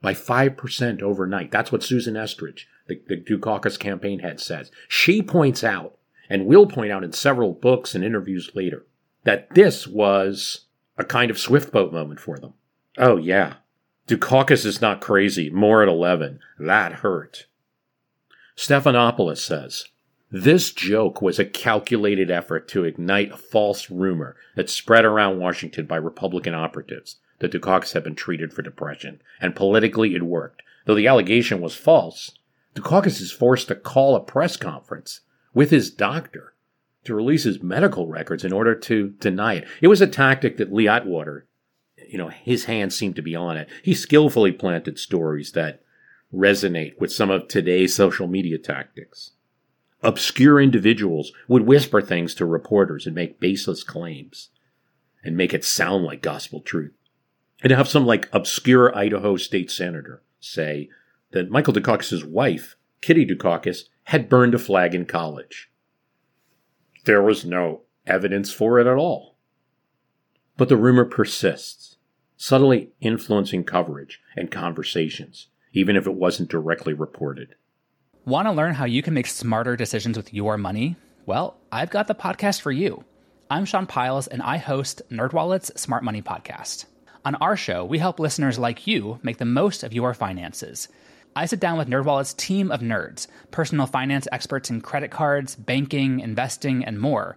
by 5% overnight. That's what Susan Estrich, the, the Dukakis campaign head, says. She points out, and will point out in several books and interviews later, that this was a kind of swift boat moment for them. Oh, yeah. Dukakis is not crazy. More at 11. That hurt. Stephanopoulos says, this joke was a calculated effort to ignite a false rumor that spread around Washington by Republican operatives that Dukakis had been treated for depression, and politically it worked. Though the allegation was false, Dukakis is forced to call a press conference with his doctor to release his medical records in order to deny it. It was a tactic that Lee Atwater, you know, his hands seemed to be on it. He skillfully planted stories that resonate with some of today's social media tactics. Obscure individuals would whisper things to reporters and make baseless claims and make it sound like gospel truth. And have some like obscure Idaho state senator say that Michael Dukakis' wife, Kitty Dukakis, had burned a flag in college. There was no evidence for it at all. But the rumor persists, subtly influencing coverage and conversations, even if it wasn't directly reported. Want to learn how you can make smarter decisions with your money? Well, I've got the podcast for you. I'm Sean Pyles, and I host NerdWallet's Smart Money Podcast. On our show, we help listeners like you make the most of your finances. I sit down with NerdWallet's team of nerds, personal finance experts in credit cards, banking, investing, and more.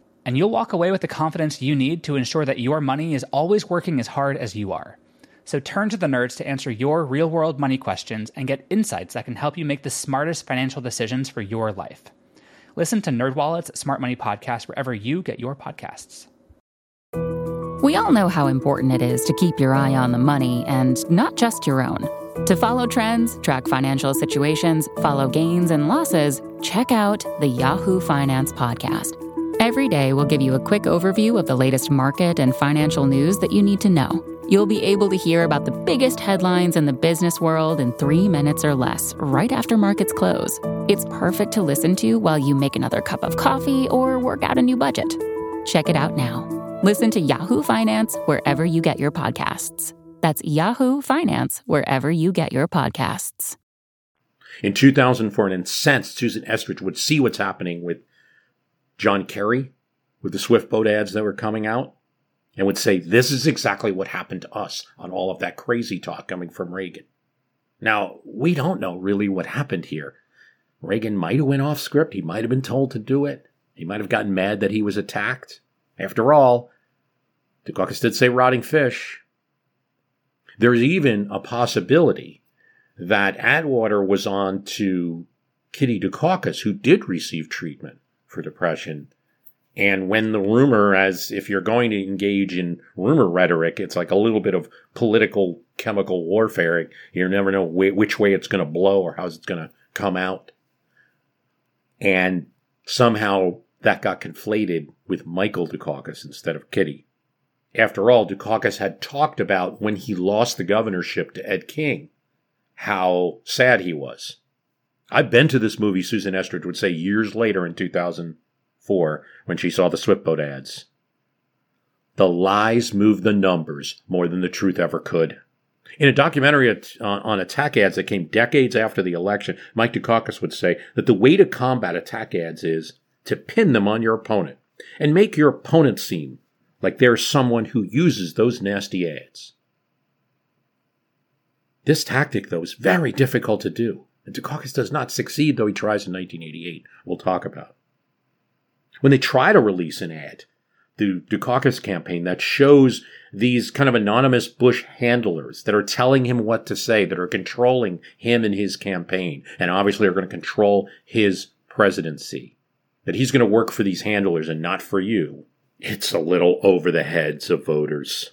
And you'll walk away with the confidence you need to ensure that your money is always working as hard as you are. So turn to the nerds to answer your real world money questions and get insights that can help you make the smartest financial decisions for your life. Listen to NerdWallet's Smart Money Podcast wherever you get your podcasts. We all know how important it is to keep your eye on the money and not just your own. To follow trends, track financial situations, follow gains and losses, check out the Yahoo Finance Podcast. Every day, we'll give you a quick overview of the latest market and financial news that you need to know. You'll be able to hear about the biggest headlines in the business world in three minutes or less, right after markets close. It's perfect to listen to while you make another cup of coffee or work out a new budget. Check it out now. Listen to Yahoo Finance wherever you get your podcasts. That's Yahoo Finance, wherever you get your podcasts. In 2004, an incensed Susan Estrich would see what's happening with John Kerry, with the Swift boat ads that were coming out, and would say, This is exactly what happened to us on all of that crazy talk coming from Reagan. Now, we don't know really what happened here. Reagan might have went off script. He might have been told to do it. He might have gotten mad that he was attacked. After all, Dukakis did say rotting fish. There's even a possibility that Atwater was on to Kitty Dukakis, who did receive treatment for depression. And when the rumor, as if you're going to engage in rumor rhetoric, it's like a little bit of political chemical warfare. You never know which way it's going to blow or how it's going to come out. And somehow that got conflated with Michael Dukakis instead of Kitty. After all, Dukakis had talked about when he lost the governorship to Ed King, how sad he was. I've been to this movie, Susan Estrich would say years later in 2004 when she saw the Swiftboat ads. The lies move the numbers more than the truth ever could. In a documentary on attack ads that came decades after the election, Mike Dukakis would say that the way to combat attack ads is to pin them on your opponent and make your opponent seem like they're someone who uses those nasty ads. This tactic, though, is very difficult to do. And Dukakis does not succeed, though he tries in 1988. We'll talk about. When they try to release an ad, the Dukakis campaign that shows these kind of anonymous Bush handlers that are telling him what to say, that are controlling him and his campaign, and obviously are going to control his presidency. That he's going to work for these handlers and not for you. It's a little over the heads of voters.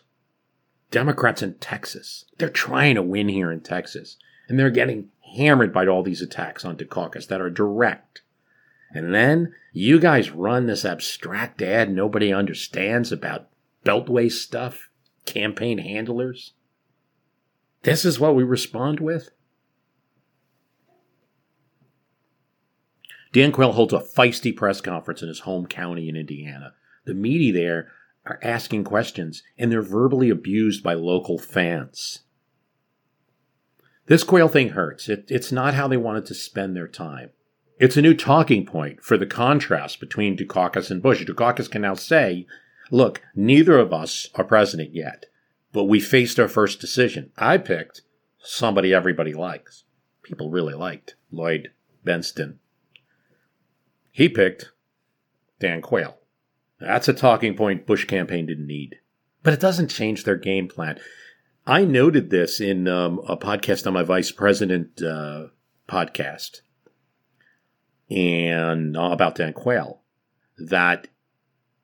Democrats in Texas, they're trying to win here in Texas, and they're getting hammered by all these attacks on Dukakis that are direct. And then you guys run this abstract ad nobody understands about beltway stuff, campaign handlers. This is what we respond with? Dan Quayle holds a feisty press conference in his home county in Indiana. The media there are asking questions and they're verbally abused by local fans. This Quayle thing hurts. It, it's not how they wanted to spend their time. It's a new talking point for the contrast between Dukakis and Bush. Dukakis can now say, look, neither of us are president yet, but we faced our first decision. I picked somebody everybody likes. People really liked Lloyd Bentsen. He picked Dan Quayle. That's a talking point Bush campaign didn't need. But it doesn't change their game plan. I noted this in um, a podcast on my vice president uh, podcast and uh, about Dan Quayle that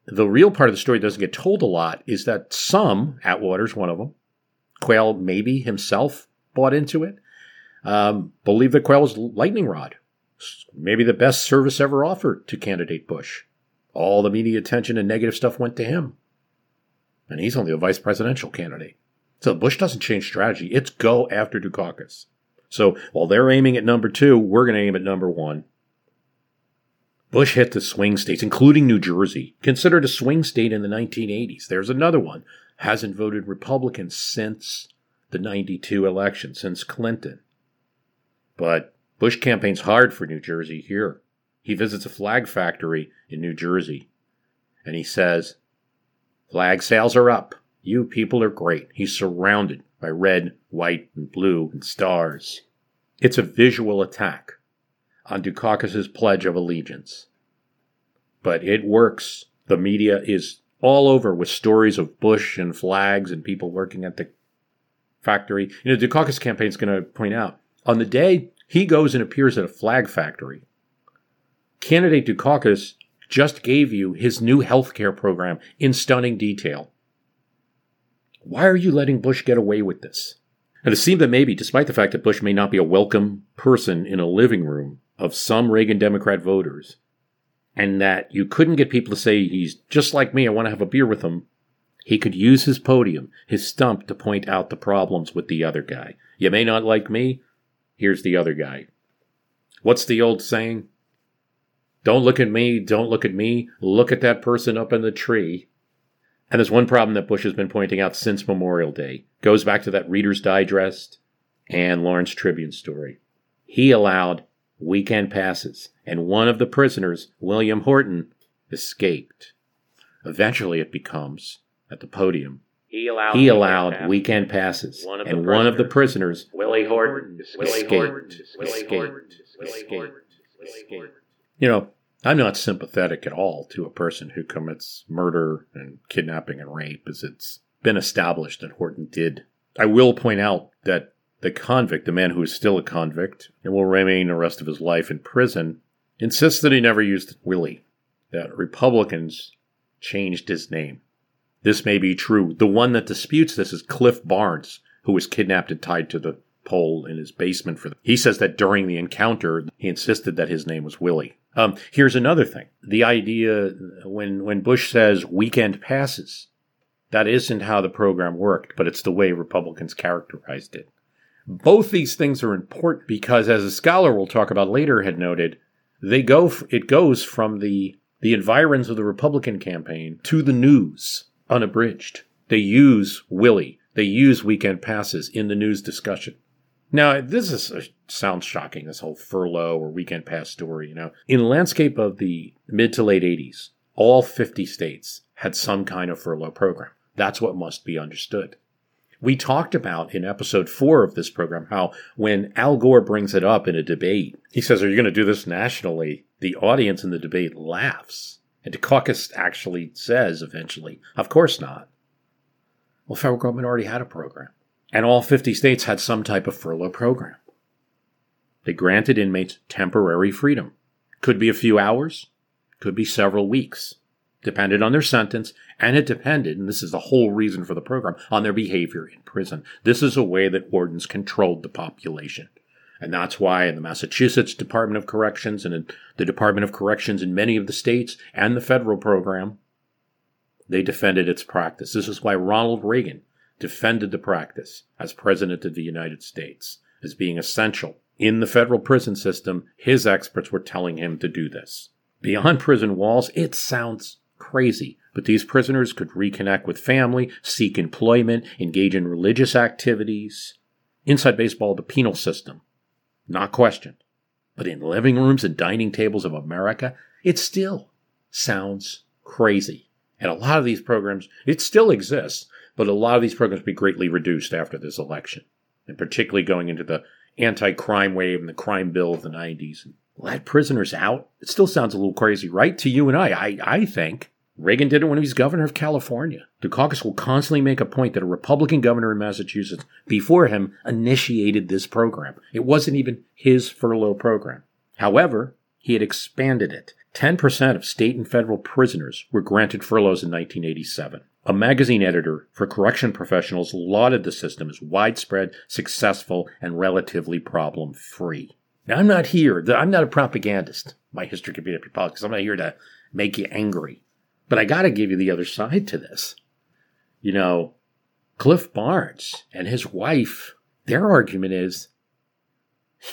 the real part of the story doesn't get told a lot is that some, Atwater's one of them, Quayle maybe himself bought into it, um, believe that Quayle was lightning rod, maybe the best service ever offered to candidate Bush. All the media attention and negative stuff went to him. And he's only a vice presidential candidate. So Bush doesn't change strategy. It's go after Dukakis. So while they're aiming at number two, we're going to aim at number one. Bush hit the swing states, including New Jersey, considered a swing state in the 1980s. There's another one. Hasn't voted Republican since the 92 election, since Clinton. But Bush campaigns hard for New Jersey here. He visits a flag factory in New Jersey and he says, Flag sales are up. You people are great. He's surrounded by red, white, and blue and stars. It's a visual attack on Dukakis' Pledge of Allegiance. But it works. The media is all over with stories of Bush and flags and people working at the factory. You know, Dukakis campaign is going to point out on the day he goes and appears at a flag factory, candidate Dukakis just gave you his new health care program in stunning detail. Why are you letting Bush get away with this? And it seemed that maybe, despite the fact that Bush may not be a welcome person in a living room of some Reagan Democrat voters, and that you couldn't get people to say he's just like me, I want to have a beer with him, he could use his podium, his stump, to point out the problems with the other guy. You may not like me, here's the other guy. What's the old saying? Don't look at me, don't look at me, look at that person up in the tree. And there's one problem that Bush has been pointing out since Memorial Day. Goes back to that Reader's Digest and Lawrence Tribune story. He allowed weekend passes, and one of the prisoners, William Horton, escaped. Eventually, it becomes at the podium. He allowed, he allowed weekend passes, one and one of the prisoners, Willie Horton, escaped. Escaped. Escaped. Escaped. You know, I'm not sympathetic at all to a person who commits murder and kidnapping and rape, as it's been established that Horton did. I will point out that the convict, the man who is still a convict and will remain the rest of his life in prison, insists that he never used Willie, that Republicans changed his name. This may be true. The one that disputes this is Cliff Barnes, who was kidnapped and tied to the pole in his basement for them. he says that during the encounter he insisted that his name was Willie. Um, here's another thing: the idea when when Bush says weekend passes, that isn't how the program worked, but it's the way Republicans characterized it. Both these things are important because, as a scholar we'll talk about later had noted, they go it goes from the the environs of the Republican campaign to the news unabridged. They use Willie. They use weekend passes in the news discussion. Now, this is a, sounds shocking. This whole furlough or weekend pass story. You know, in the landscape of the mid to late '80s, all 50 states had some kind of furlough program. That's what must be understood. We talked about in episode four of this program how when Al Gore brings it up in a debate, he says, Are you going to do this nationally? The audience in the debate laughs. And Dukakis actually says eventually, Of course not. Well, federal government already had a program. And all 50 states had some type of furlough program. They granted inmates temporary freedom. Could be a few hours, could be several weeks depended on their sentence, and it depended, and this is the whole reason for the program, on their behavior in prison. This is a way that wardens controlled the population. And that's why in the Massachusetts Department of Corrections and in the Department of Corrections in many of the states and the federal program, they defended its practice. This is why Ronald Reagan defended the practice as President of the United States as being essential. In the federal prison system, his experts were telling him to do this. Beyond prison walls, it sounds crazy. But these prisoners could reconnect with family, seek employment, engage in religious activities. Inside baseball, the penal system, not questioned. But in living rooms and dining tables of America, it still sounds crazy. And a lot of these programs, it still exists, but a lot of these programs will be greatly reduced after this election. And particularly going into the anti crime wave and the crime bill of the 90s. Let prisoners out? It still sounds a little crazy, right? To you and I, I, I think. Reagan did it when he was governor of California. Dukakis will constantly make a point that a Republican governor in Massachusetts before him initiated this program. It wasn't even his furlough program. However, he had expanded it. 10% of state and federal prisoners were granted furloughs in 1987. A magazine editor for correction professionals lauded the system as widespread, successful, and relatively problem free. Now, I'm not here, I'm not a propagandist. My history could be politics. I'm not here to make you angry. But I got to give you the other side to this. You know, Cliff Barnes and his wife, their argument is,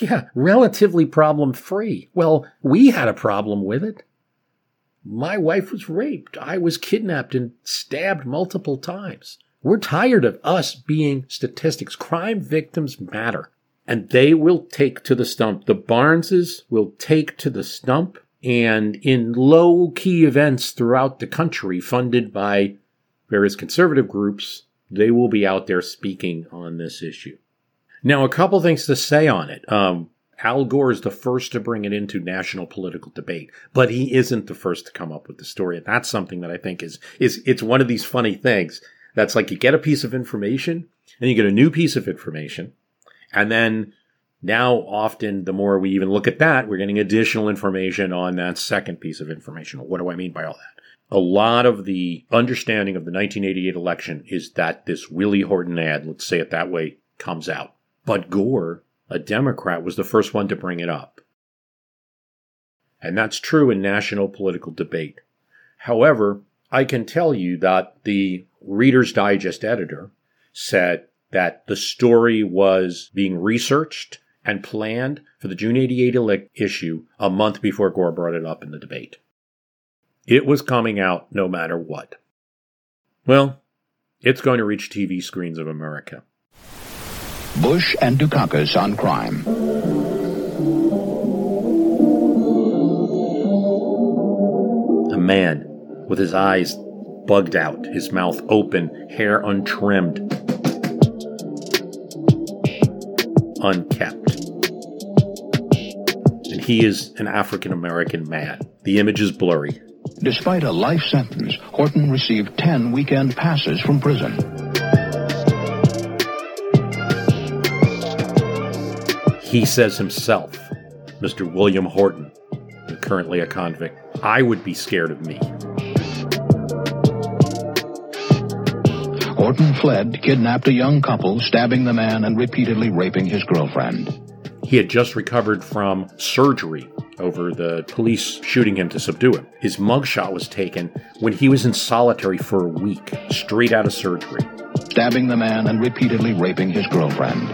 yeah, relatively problem free. Well, we had a problem with it. My wife was raped. I was kidnapped and stabbed multiple times. We're tired of us being statistics. Crime victims matter. And they will take to the stump. The Barneses will take to the stump and in low key events throughout the country funded by various conservative groups, they will be out there speaking on this issue. Now, a couple things to say on it. Um, Al Gore is the first to bring it into national political debate, but he isn't the first to come up with the story. And that's something that I think is, is, it's one of these funny things that's like you get a piece of information and you get a new piece of information and then now, often, the more we even look at that, we're getting additional information on that second piece of information. What do I mean by all that? A lot of the understanding of the 1988 election is that this Willie Horton ad, let's say it that way, comes out. But Gore, a Democrat, was the first one to bring it up. And that's true in national political debate. However, I can tell you that the Reader's Digest editor said that the story was being researched and planned for the June 88 issue a month before Gore brought it up in the debate. It was coming out no matter what. Well, it's going to reach TV screens of America. Bush and Dukakis on crime. A man with his eyes bugged out, his mouth open, hair untrimmed, unkempt he is an African American man. The image is blurry. Despite a life sentence, Horton received 10 weekend passes from prison. He says himself, Mr. William Horton, currently a convict, I would be scared of me. Horton fled, kidnapped a young couple, stabbing the man and repeatedly raping his girlfriend. He had just recovered from surgery over the police shooting him to subdue him. His mugshot was taken when he was in solitary for a week, straight out of surgery. Stabbing the man and repeatedly raping his girlfriend.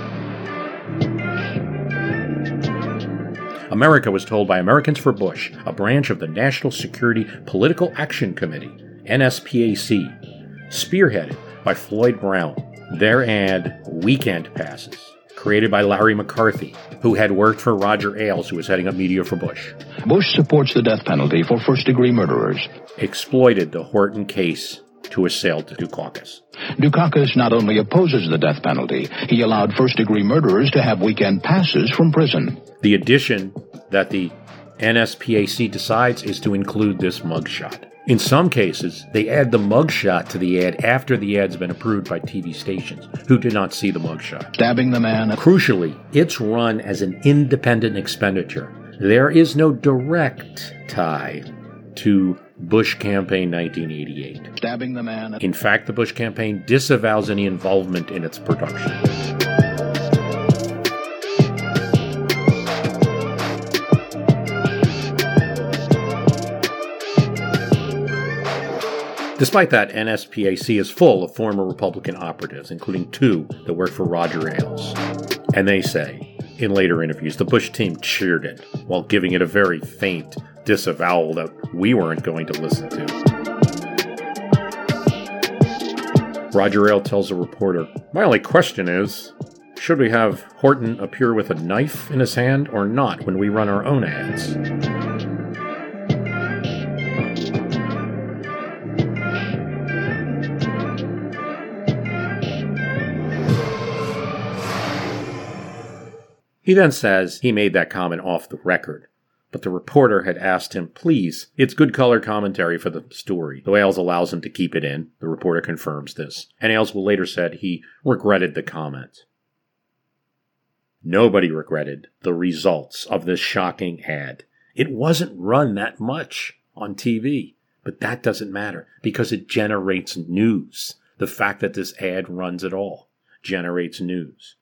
America was told by Americans for Bush, a branch of the National Security Political Action Committee, NSPAC, spearheaded by Floyd Brown. Their ad, Weekend Passes, created by Larry McCarthy, who had worked for Roger Ailes, who was heading up media for Bush. Bush supports the death penalty for first degree murderers. Exploited the Horton case to assail to Dukakis. Dukakis not only opposes the death penalty, he allowed first degree murderers to have weekend passes from prison. The addition that the NSPAC decides is to include this mugshot. In some cases, they add the mugshot to the ad after the ad's been approved by TV stations, who did not see the mugshot. Stabbing the man. Crucially, it's run as an independent expenditure. There is no direct tie to Bush campaign 1988. Stabbing the man. In fact, the Bush campaign disavows any involvement in its production. Despite that, NSPAC is full of former Republican operatives, including two that worked for Roger Ailes. And they say, in later interviews, the Bush team cheered it while giving it a very faint disavowal that we weren't going to listen to. Roger Ailes tells a reporter, My only question is should we have Horton appear with a knife in his hand or not when we run our own ads? He then says he made that comment off the record, but the reporter had asked him, please, it's good color commentary for the story. Though Ailes allows him to keep it in, the reporter confirms this, and Ailes will later said he regretted the comment. Nobody regretted the results of this shocking ad. It wasn't run that much on TV, but that doesn't matter because it generates news. The fact that this ad runs at all generates news.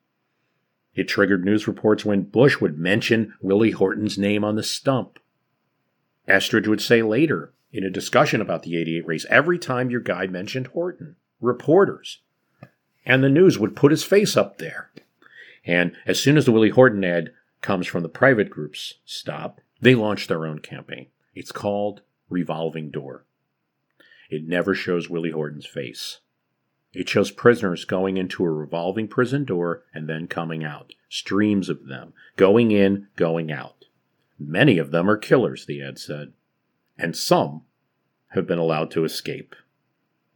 It triggered news reports when Bush would mention Willie Horton's name on the stump. Estrich would say later, in a discussion about the 88 race, every time your guy mentioned Horton, reporters. And the news would put his face up there. And as soon as the Willie Horton ad comes from the private group's stop, they launch their own campaign. It's called Revolving Door. It never shows Willie Horton's face. It shows prisoners going into a revolving prison door and then coming out. Streams of them. Going in, going out. Many of them are killers, the ad said. And some have been allowed to escape.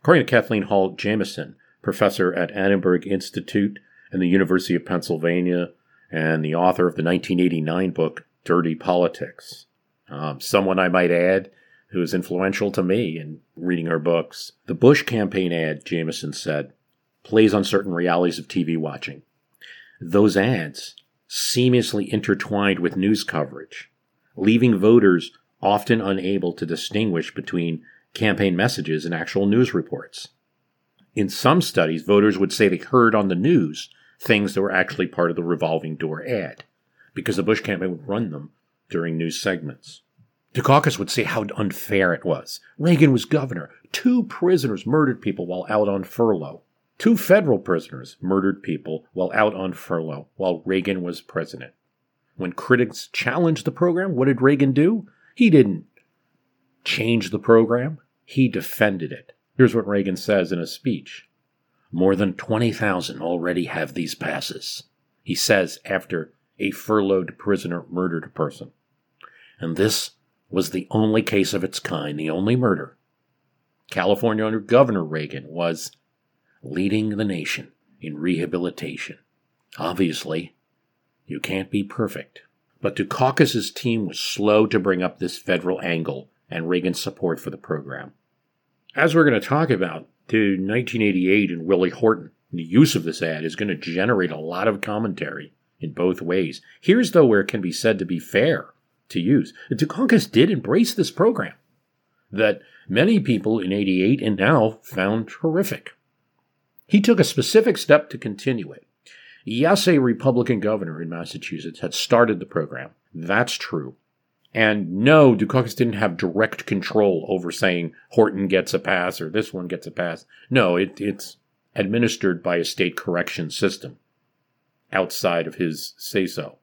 According to Kathleen Hall Jamieson, professor at Annenberg Institute and the University of Pennsylvania, and the author of the 1989 book, Dirty Politics. Um, someone I might add who was influential to me in reading her books. The Bush campaign ad, Jamieson said, plays on certain realities of TV watching. Those ads seamlessly intertwined with news coverage, leaving voters often unable to distinguish between campaign messages and actual news reports. In some studies, voters would say they heard on the news things that were actually part of the revolving door ad, because the Bush campaign would run them during news segments. Dukakis would say how unfair it was. Reagan was governor. Two prisoners murdered people while out on furlough. Two federal prisoners murdered people while out on furlough while Reagan was president. When critics challenged the program, what did Reagan do? He didn't change the program, he defended it. Here's what Reagan says in a speech More than 20,000 already have these passes, he says after a furloughed prisoner murdered a person. And this was the only case of its kind, the only murder. California under Governor Reagan was leading the nation in rehabilitation. Obviously, you can't be perfect, But Dukakis' team was slow to bring up this federal angle and Reagan's support for the program. As we're going to talk about, the 1988 and Willie Horton, the use of this ad is going to generate a lot of commentary in both ways. Here's, though, where it can be said to be fair to use. Dukakis did embrace this program that many people in 88 and now found horrific. He took a specific step to continue it. Yes, a Republican governor in Massachusetts had started the program. That's true. And no, Dukakis didn't have direct control over saying Horton gets a pass or this one gets a pass. No, it, it's administered by a state correction system outside of his say so.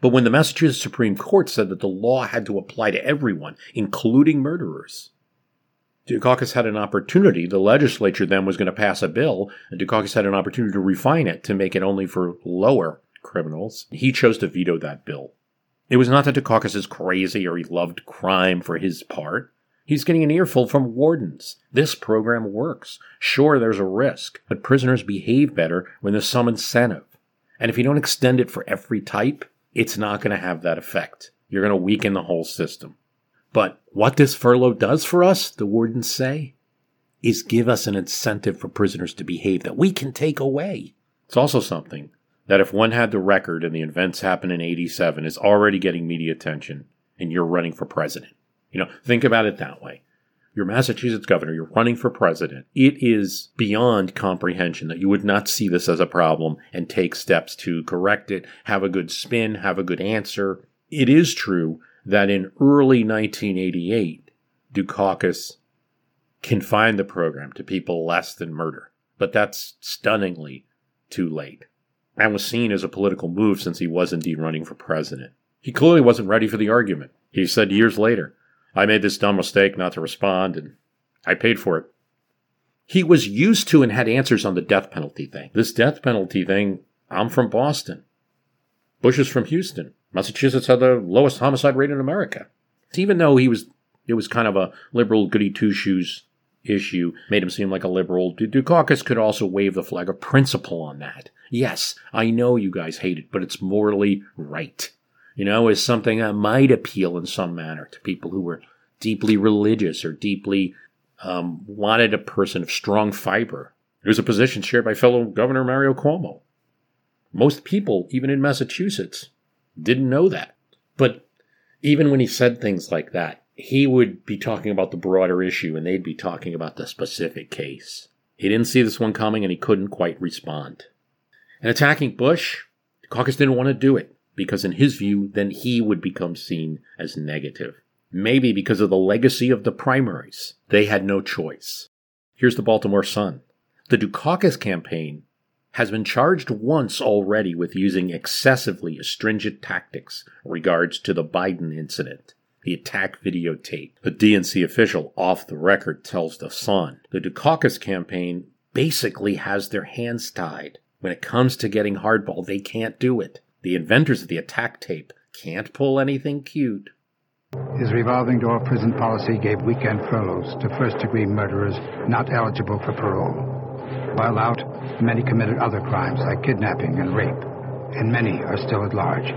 But when the Massachusetts Supreme Court said that the law had to apply to everyone, including murderers, Dukakis had an opportunity. The legislature then was going to pass a bill, and Dukakis had an opportunity to refine it to make it only for lower criminals. He chose to veto that bill. It was not that Dukakis is crazy or he loved crime for his part. He's getting an earful from wardens. This program works. Sure, there's a risk, but prisoners behave better when there's some incentive. And if you don't extend it for every type, it's not going to have that effect. You're going to weaken the whole system. But what this furlough does for us, the wardens say, is give us an incentive for prisoners to behave that we can take away. It's also something that if one had the record and the events happen in 87 is already getting media attention and you're running for president. You know, think about it that way. You're Massachusetts governor, you're running for president. It is beyond comprehension that you would not see this as a problem and take steps to correct it, have a good spin, have a good answer. It is true that in early 1988, Dukakis confined the program to people less than murder. But that's stunningly too late and was seen as a political move since he was indeed running for president. He clearly wasn't ready for the argument. He said years later, I made this dumb mistake not to respond, and I paid for it. He was used to and had answers on the death penalty thing. This death penalty thing, I'm from Boston. Bush is from Houston. Massachusetts had the lowest homicide rate in America. Even though he was, it was kind of a liberal goody two shoes issue, made him seem like a liberal. Dukakis could also wave the flag of principle on that. Yes, I know you guys hate it, but it's morally right. You know, is something that might appeal in some manner to people who were deeply religious or deeply um, wanted a person of strong fiber. It was a position shared by fellow Governor Mario Cuomo. Most people, even in Massachusetts, didn't know that. But even when he said things like that, he would be talking about the broader issue and they'd be talking about the specific case. He didn't see this one coming and he couldn't quite respond. And attacking Bush, Dukakis didn't want to do it because, in his view, then he would become seen as negative. Maybe because of the legacy of the primaries. They had no choice. Here's the Baltimore Sun. The Dukakis campaign has been charged once already with using excessively astringent tactics regards to the Biden incident. The attack videotape. A DNC official off the record tells The Sun the Dukakis campaign basically has their hands tied. When it comes to getting hardball, they can't do it. The inventors of the attack tape can't pull anything cute. His revolving door prison policy gave weekend furloughs to first degree murderers not eligible for parole. While out, many committed other crimes like kidnapping and rape, and many are still at large.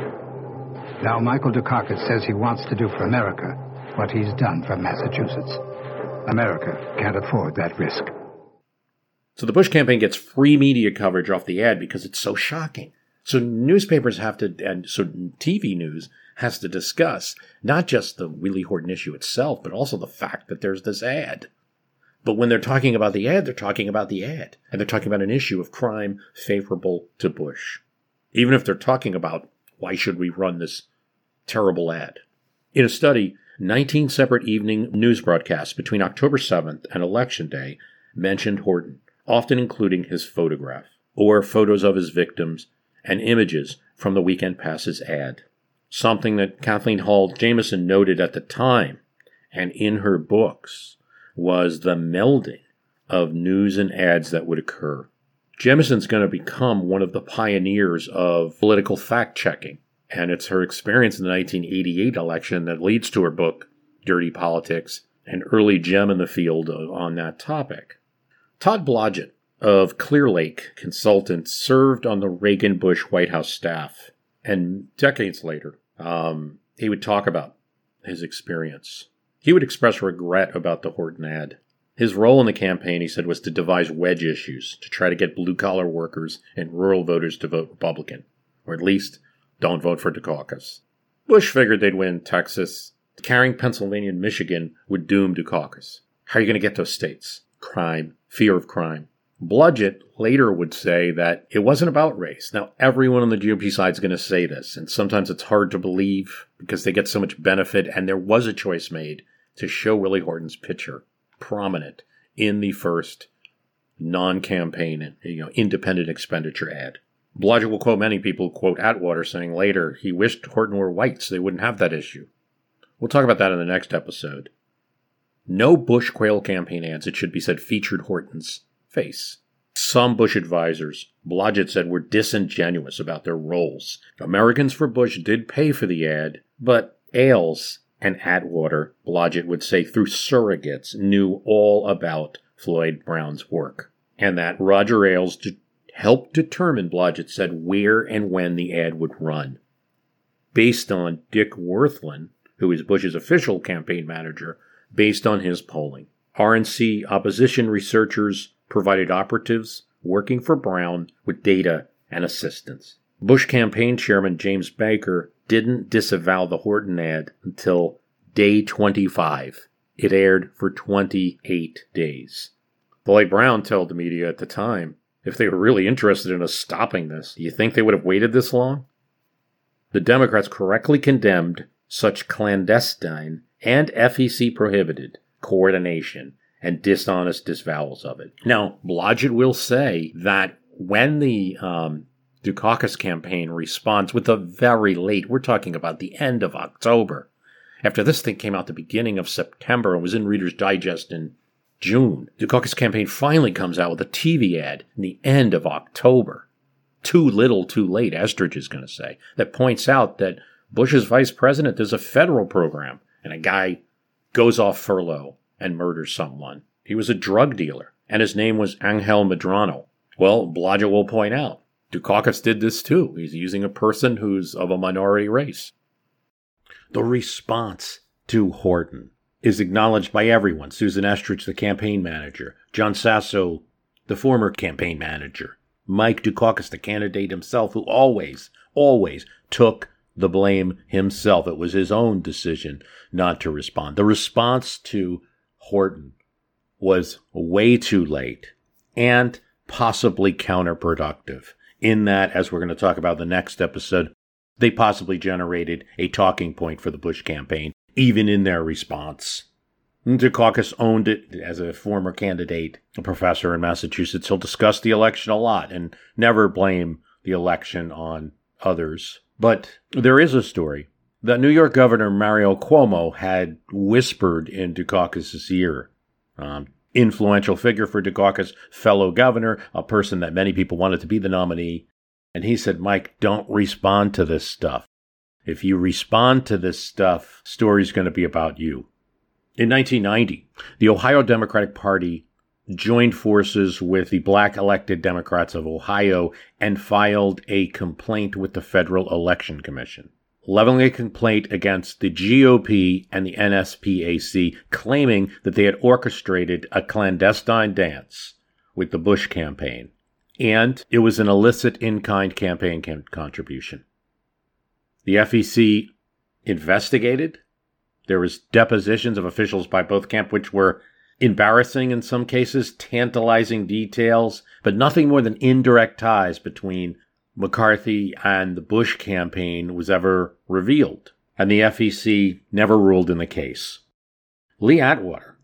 Now, Michael Dukakis says he wants to do for America what he's done for Massachusetts. America can't afford that risk. So the Bush campaign gets free media coverage off the ad because it's so shocking. So newspapers have to, and so TV news has to discuss not just the Willie Horton issue itself, but also the fact that there's this ad. But when they're talking about the ad, they're talking about the ad. And they're talking about an issue of crime favorable to Bush. Even if they're talking about why should we run this terrible ad. In a study, 19 separate evening news broadcasts between October 7th and Election Day mentioned Horton, often including his photograph, or photos of his victims, and images from the Weekend Passes ad. Something that Kathleen Hall Jamieson noted at the time and in her books was the melding of news and ads that would occur. Jamieson's going to become one of the pioneers of political fact checking, and it's her experience in the 1988 election that leads to her book, Dirty Politics, an early gem in the field on that topic. Todd Blodgett of Clear Lake Consultants served on the Reagan Bush White House staff, and decades later um, he would talk about his experience. He would express regret about the Horton ad. His role in the campaign, he said, was to devise wedge issues to try to get blue collar workers and rural voters to vote Republican, or at least don't vote for Dukakis. Bush figured they'd win Texas. Carrying Pennsylvania and Michigan would doom Dukakis. How are you going to get those states? Crime, fear of crime. Blodgett later would say that it wasn't about race. Now, everyone on the GOP side is going to say this, and sometimes it's hard to believe because they get so much benefit, and there was a choice made to show Willie Horton's picture prominent in the first non-campaign, you know, independent expenditure ad. Blodgett will quote many people, quote Atwater, saying later he wished Horton were white so they wouldn't have that issue. We'll talk about that in the next episode. No Bush Quayle campaign ads, it should be said, featured Horton's face. Some Bush advisors, Blodgett said, were disingenuous about their roles. Americans for Bush did pay for the ad, but Ailes and Atwater, Blodgett would say, through surrogates, knew all about Floyd Brown's work. And that Roger Ailes de- helped determine, Blodgett said, where and when the ad would run. Based on Dick Wirthlin, who is Bush's official campaign manager, based on his polling. RNC opposition researchers provided operatives working for Brown with data and assistance. Bush campaign chairman James Baker didn't disavow the Horton ad until day 25. It aired for 28 days. Floyd Brown told the media at the time if they were really interested in us stopping this, do you think they would have waited this long? The Democrats correctly condemned such clandestine and FEC prohibited coordination and dishonest disavowals of it. Now, Blodgett will say that when the um, Dukakis campaign responds with a very late, we're talking about the end of October. After this thing came out the beginning of September and was in Reader's Digest in June, Dukakis campaign finally comes out with a TV ad in the end of October. Too little, too late, Estrich is going to say, that points out that Bush's vice president does a federal program and a guy goes off furlough and murder someone. He was a drug dealer, and his name was Angel Medrano. Well, Blodgett will point out, Dukakis did this too. He's using a person who's of a minority race. The response to Horton is acknowledged by everyone. Susan Estrich, the campaign manager, John Sasso, the former campaign manager, Mike Dukakis, the candidate himself, who always, always took the blame himself. It was his own decision not to respond. The response to Horton was way too late and possibly counterproductive in that, as we're going to talk about the next episode, they possibly generated a talking point for the Bush campaign, even in their response. Dukakis owned it as a former candidate, a professor in Massachusetts. He'll discuss the election a lot and never blame the election on others. But there is a story that New York Governor Mario Cuomo had whispered in Dukakis' ear. Um, influential figure for Dukakis, fellow governor, a person that many people wanted to be the nominee. And he said, Mike, don't respond to this stuff. If you respond to this stuff, story's going to be about you. In 1990, the Ohio Democratic Party joined forces with the black elected Democrats of Ohio and filed a complaint with the Federal Election Commission, leveling a complaint against the GOP and the NSPAC, claiming that they had orchestrated a clandestine dance with the Bush campaign, and it was an illicit in kind campaign contribution. The FEC investigated. There was depositions of officials by both camps, which were embarrassing in some cases, tantalizing details, but nothing more than indirect ties between McCarthy and the Bush campaign was ever revealed, and the FEC never ruled in the case. Lee Atwater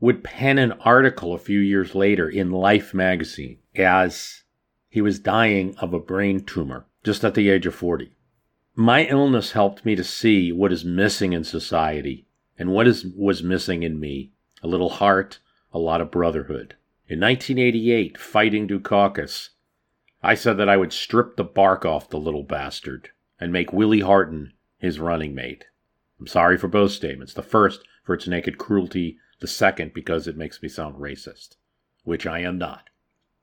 would pen an article a few years later in Life magazine as he was dying of a brain tumor just at the age of 40. My illness helped me to see what is missing in society and what is, was missing in me a little heart, a lot of brotherhood. In 1988, fighting Dukakis, I said that I would strip the bark off the little bastard and make Willie Horton his running mate. I'm sorry for both statements. The first for its naked cruelty, the second because it makes me sound racist, which I am not.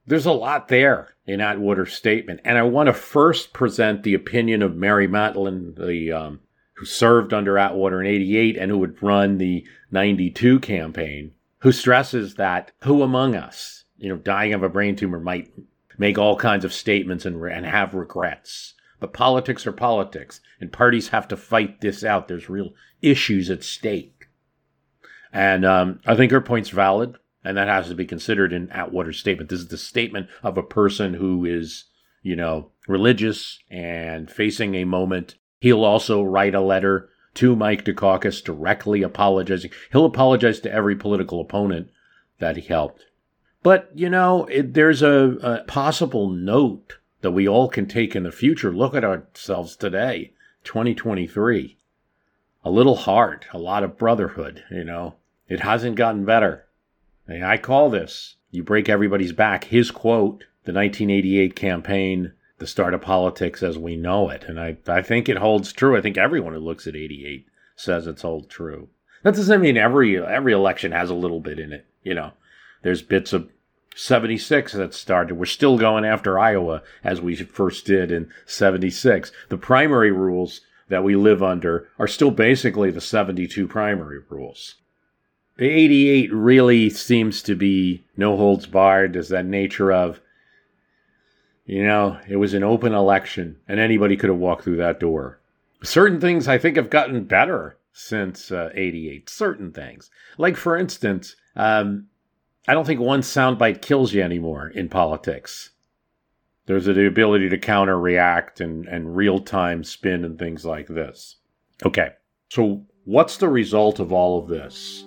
there's a lot there in Atwater's statement. And I want to first present the opinion of Mary Matalin, the, um, who served under Atwater in 88 and who would run the 92 campaign, who stresses that who among us, you know, dying of a brain tumor might make all kinds of statements and, and have regrets. But politics are politics, and parties have to fight this out. There's real issues at stake. And um, I think her point's valid, and that has to be considered in Atwater's statement. This is the statement of a person who is, you know, religious and facing a moment. He'll also write a letter to Mike Dukakis directly apologizing. He'll apologize to every political opponent that he helped. But, you know, it, there's a, a possible note that we all can take in the future. Look at ourselves today, 2023. A little heart, a lot of brotherhood, you know. It hasn't gotten better. I call this, you break everybody's back. His quote, the 1988 campaign, the start of politics as we know it. And I, I think it holds true. I think everyone who looks at 88 says it's all true. That doesn't mean every every election has a little bit in it. You know, there's bits of 76 that started. We're still going after Iowa as we first did in 76. The primary rules that we live under are still basically the 72 primary rules. The 88 really seems to be no holds barred. There's that nature of, you know, it was an open election and anybody could have walked through that door. Certain things I think have gotten better since uh, 88. Certain things. Like, for instance, um, I don't think one soundbite kills you anymore in politics. There's the ability to counter react and, and real time spin and things like this. Okay, so what's the result of all of this?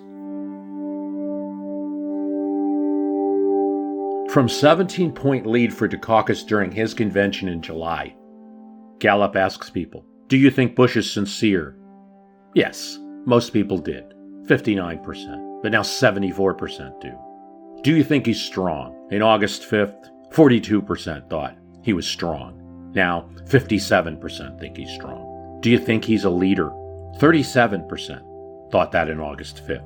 From 17 point lead for Dukakis during his convention in July, Gallup asks people, Do you think Bush is sincere? Yes, most people did, 59%, but now 74% do. Do you think he's strong? In August 5th, 42% thought he was strong. Now, 57% think he's strong. Do you think he's a leader? 37% thought that in August 5th.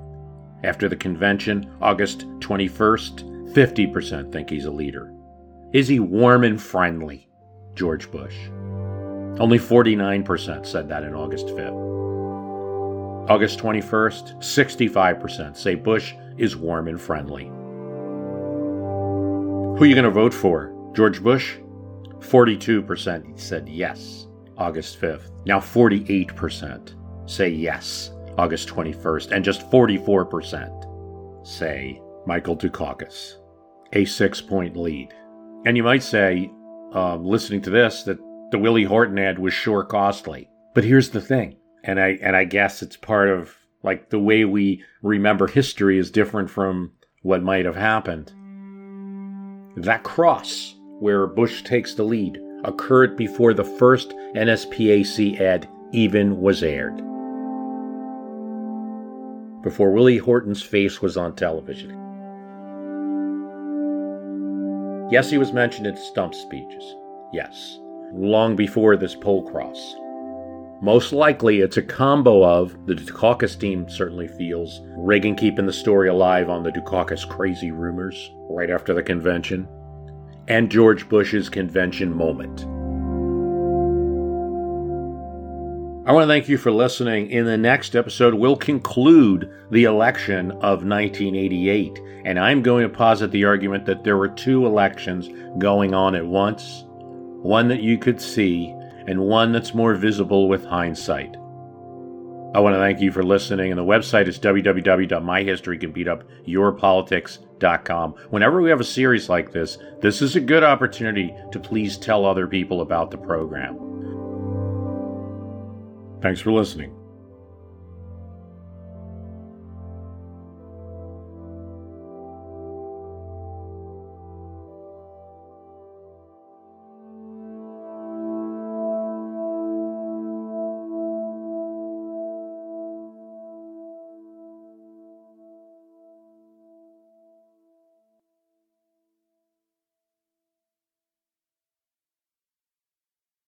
After the convention, August 21st, 50% think he's a leader. Is he warm and friendly? George Bush. Only 49% said that in August 5th. August 21st, 65% say Bush is warm and friendly. Who are you going to vote for? George Bush? 42% said yes, August 5th. Now 48% say yes, August 21st. And just 44% say Michael Dukakis. A six point lead. And you might say, uh, listening to this, that the Willie Horton ad was sure costly. But here's the thing, and I and I guess it's part of like the way we remember history is different from what might have happened. That cross, where Bush takes the lead, occurred before the first NSPAC ad even was aired. Before Willie Horton's face was on television. Yes, he was mentioned in stump speeches. Yes. Long before this poll cross. Most likely, it's a combo of the Dukakis team certainly feels Reagan keeping the story alive on the Dukakis crazy rumors right after the convention, and George Bush's convention moment. I want to thank you for listening. In the next episode, we'll conclude the election of 1988, and I'm going to posit the argument that there were two elections going on at once one that you could see and one that's more visible with hindsight. I want to thank you for listening, and the website is www.myhistorycanbeatupyourpolitics.com. Whenever we have a series like this, this is a good opportunity to please tell other people about the program. Thanks for listening.